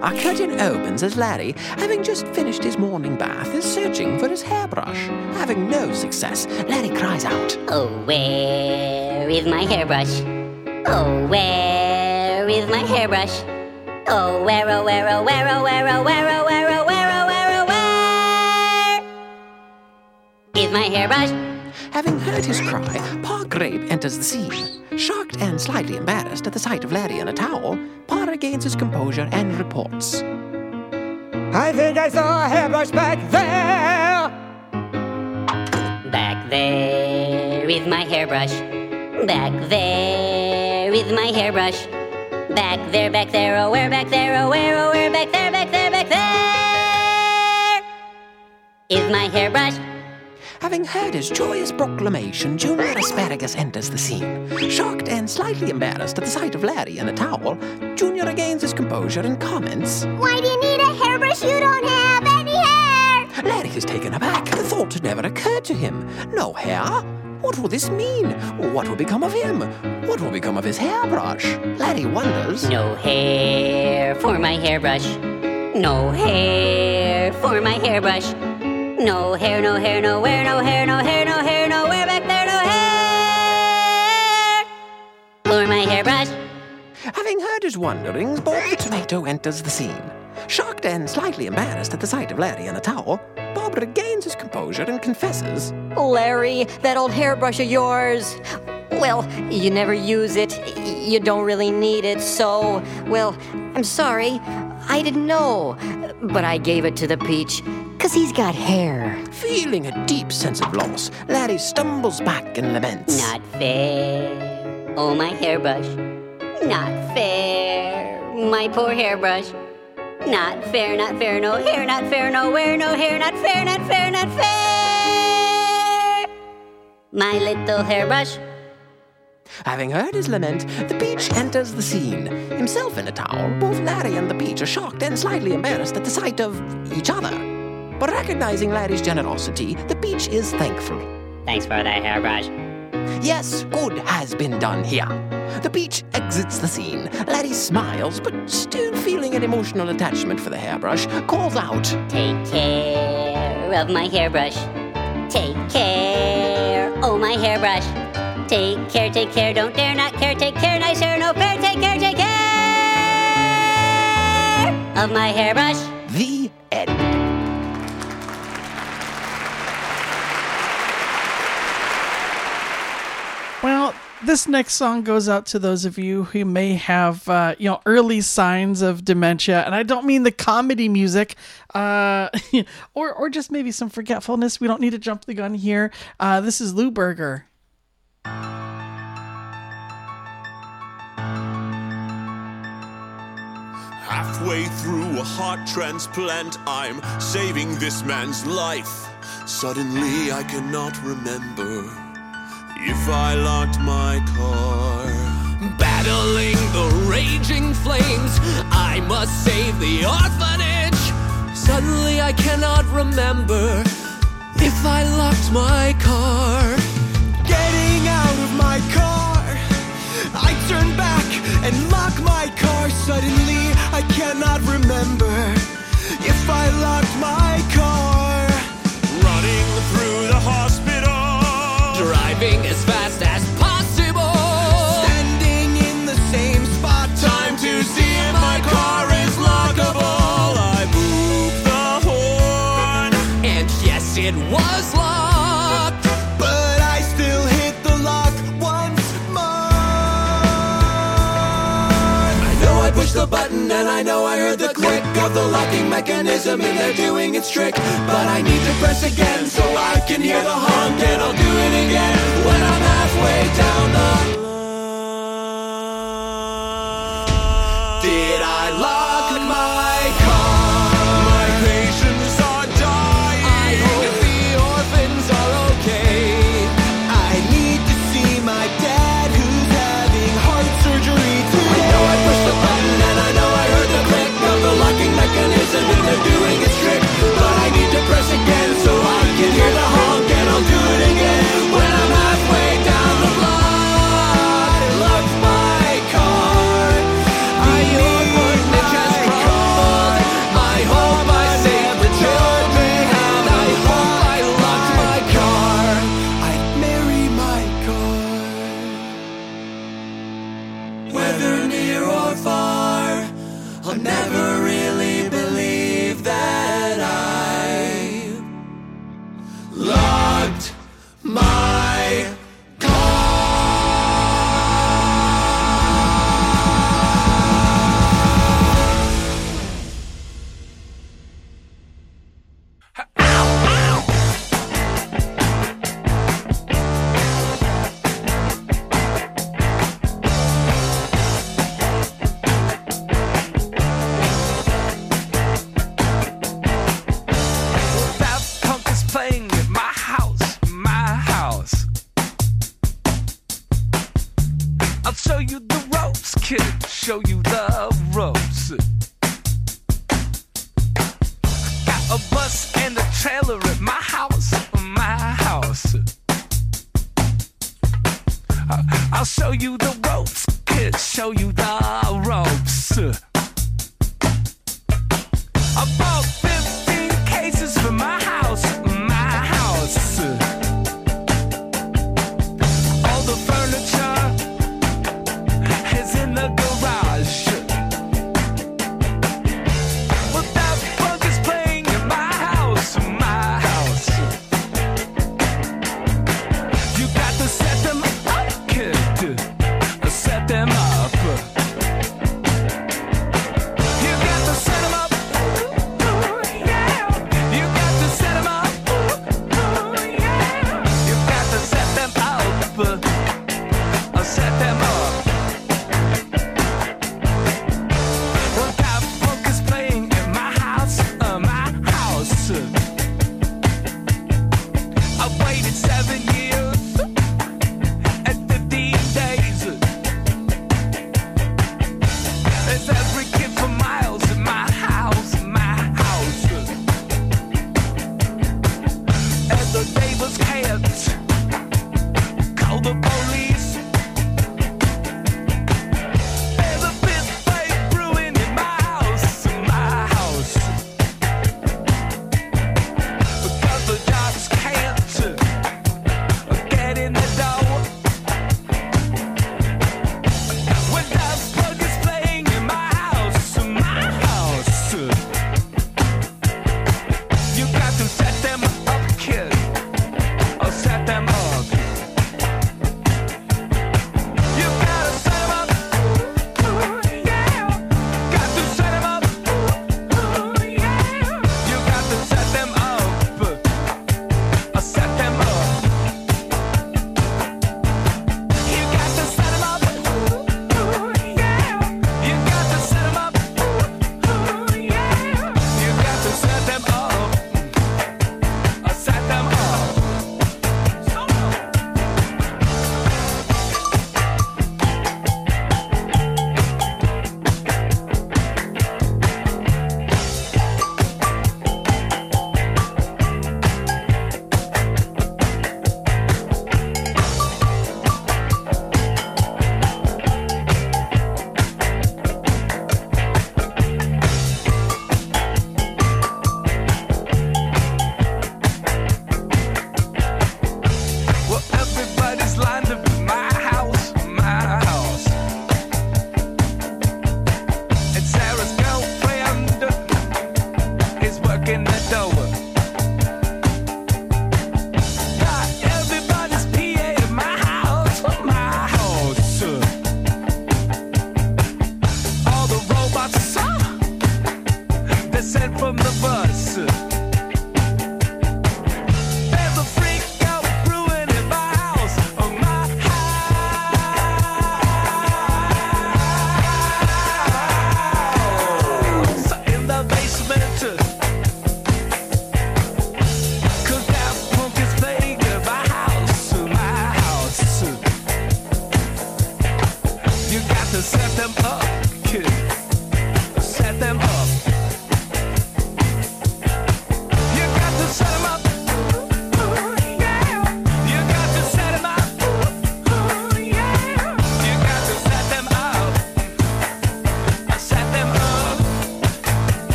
Our curtain opens as Larry, having just finished his morning bath, is searching for his hairbrush. Having no success, Larry cries out, Oh, where is my hairbrush? Oh, where is my hairbrush? Oh, where, oh, where, oh, where, oh, where, oh, where, oh, where, oh, where, oh, where, oh, where is my hairbrush? Having heard his cry, Pa Grape enters the scene. Shocked and slightly embarrassed at the sight of Larry in a towel, Pa regains his composure and reports. I think I saw a hairbrush back there. Back there is my hairbrush. Back there is my hairbrush. Back there, back there, oh where, back there, oh where, oh where, back there, back there, back there is my hairbrush. Having heard his joyous proclamation, Junior Asparagus enters the scene. Shocked and slightly embarrassed at the sight of Larry in a towel, Junior regains his composure and comments, Why do you need a hairbrush? You don't have any hair. Larry is taken aback. The thought had never occurred to him. No hair? What will this mean? What will become of him? What will become of his hairbrush? Larry wonders. No hair for my hairbrush. No hair for my hairbrush. No hair, no hair, nowhere, no hair, no hair, no hair, nowhere back there, no hair for my hairbrush. Having heard his wonderings, Bob the Tomato enters the scene. Shocked and slightly embarrassed at the sight of Larry in a towel, Bob regains his composure and confesses. Larry, that old hairbrush of yours. Well, you never use it. You don't really need it, so, well, I'm sorry. I didn't know. But I gave it to the peach, because he's got hair. Feeling a deep sense of loss, Larry stumbles back and laments. Not fair. Oh, my hairbrush. Not fair. My poor hairbrush. Not fair, not fair, no hair, not fair, nowhere, no hair, not fair, not fair, not fair. My little hairbrush. Having heard his lament, the Peach enters the scene. Himself in a towel, both Larry and the Peach are shocked and slightly embarrassed at the sight of each other. But recognizing Larry's generosity, the Peach is thankful. Thanks for that hairbrush. Yes, good has been done here. The Peach exits the scene. Larry smiles, but still feeling an emotional attachment for the hairbrush, calls out, Take care of my hairbrush. Take care. Oh, my hairbrush. Take care, take care, don't dare not care, take care, nice hair, no fair, take care, take care of my hairbrush. The end. this next song goes out to those of you who may have uh, you know early signs of dementia and i don't mean the comedy music uh, or or just maybe some forgetfulness. We don't need to jump the gun here. Uh, this is Lewberger. Halfway through a heart transplant i'm saving this man's life. Suddenly i cannot remember if I locked my car. Battling the raging flames, I must save the orphanage. Suddenly I cannot remember if I locked my car. Getting out of my car, I turn back and lock my car. Suddenly I cannot remember if I locked my car. driving as fast as push the button and I know I heard the click of the locking mechanism and they're doing its trick. But I need to press again so I can hear the honk and I'll do it again when I'm halfway down the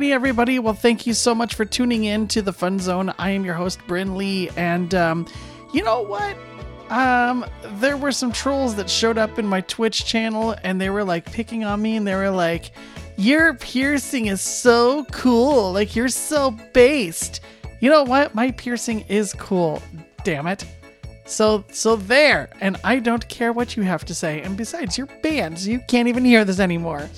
Alrighty, everybody. Well, thank you so much for tuning in to the Fun Zone. I am your host, Bryn Lee, and um, you know what? Um, there were some trolls that showed up in my Twitch channel, and they were like picking on me, and they were like, "Your piercing is so cool. Like you're so based." You know what? My piercing is cool. Damn it. So so there, and I don't care what you have to say. And besides, you're banned, so you can't even hear this anymore.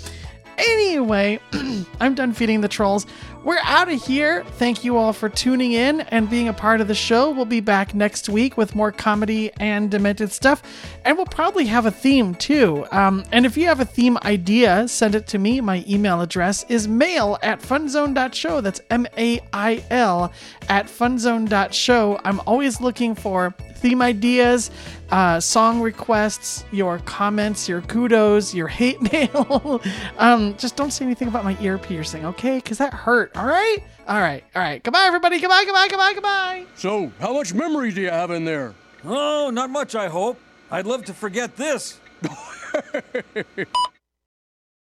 Anyway, I'm done feeding the trolls. We're out of here. Thank you all for tuning in and being a part of the show. We'll be back next week with more comedy and demented stuff, and we'll probably have a theme too. Um, and if you have a theme idea, send it to me. My email address is mail at funzone.show. That's M A I L at funzone.show. I'm always looking for theme ideas, uh, song requests, your comments, your kudos, your hate mail. um, just don't say anything about my ear piercing, okay? Because that hurt. All right. All right. All right. Goodbye, everybody. Goodbye. Goodbye. Goodbye. Goodbye. So, how much memory do you have in there? Oh, not much, I hope. I'd love to forget this.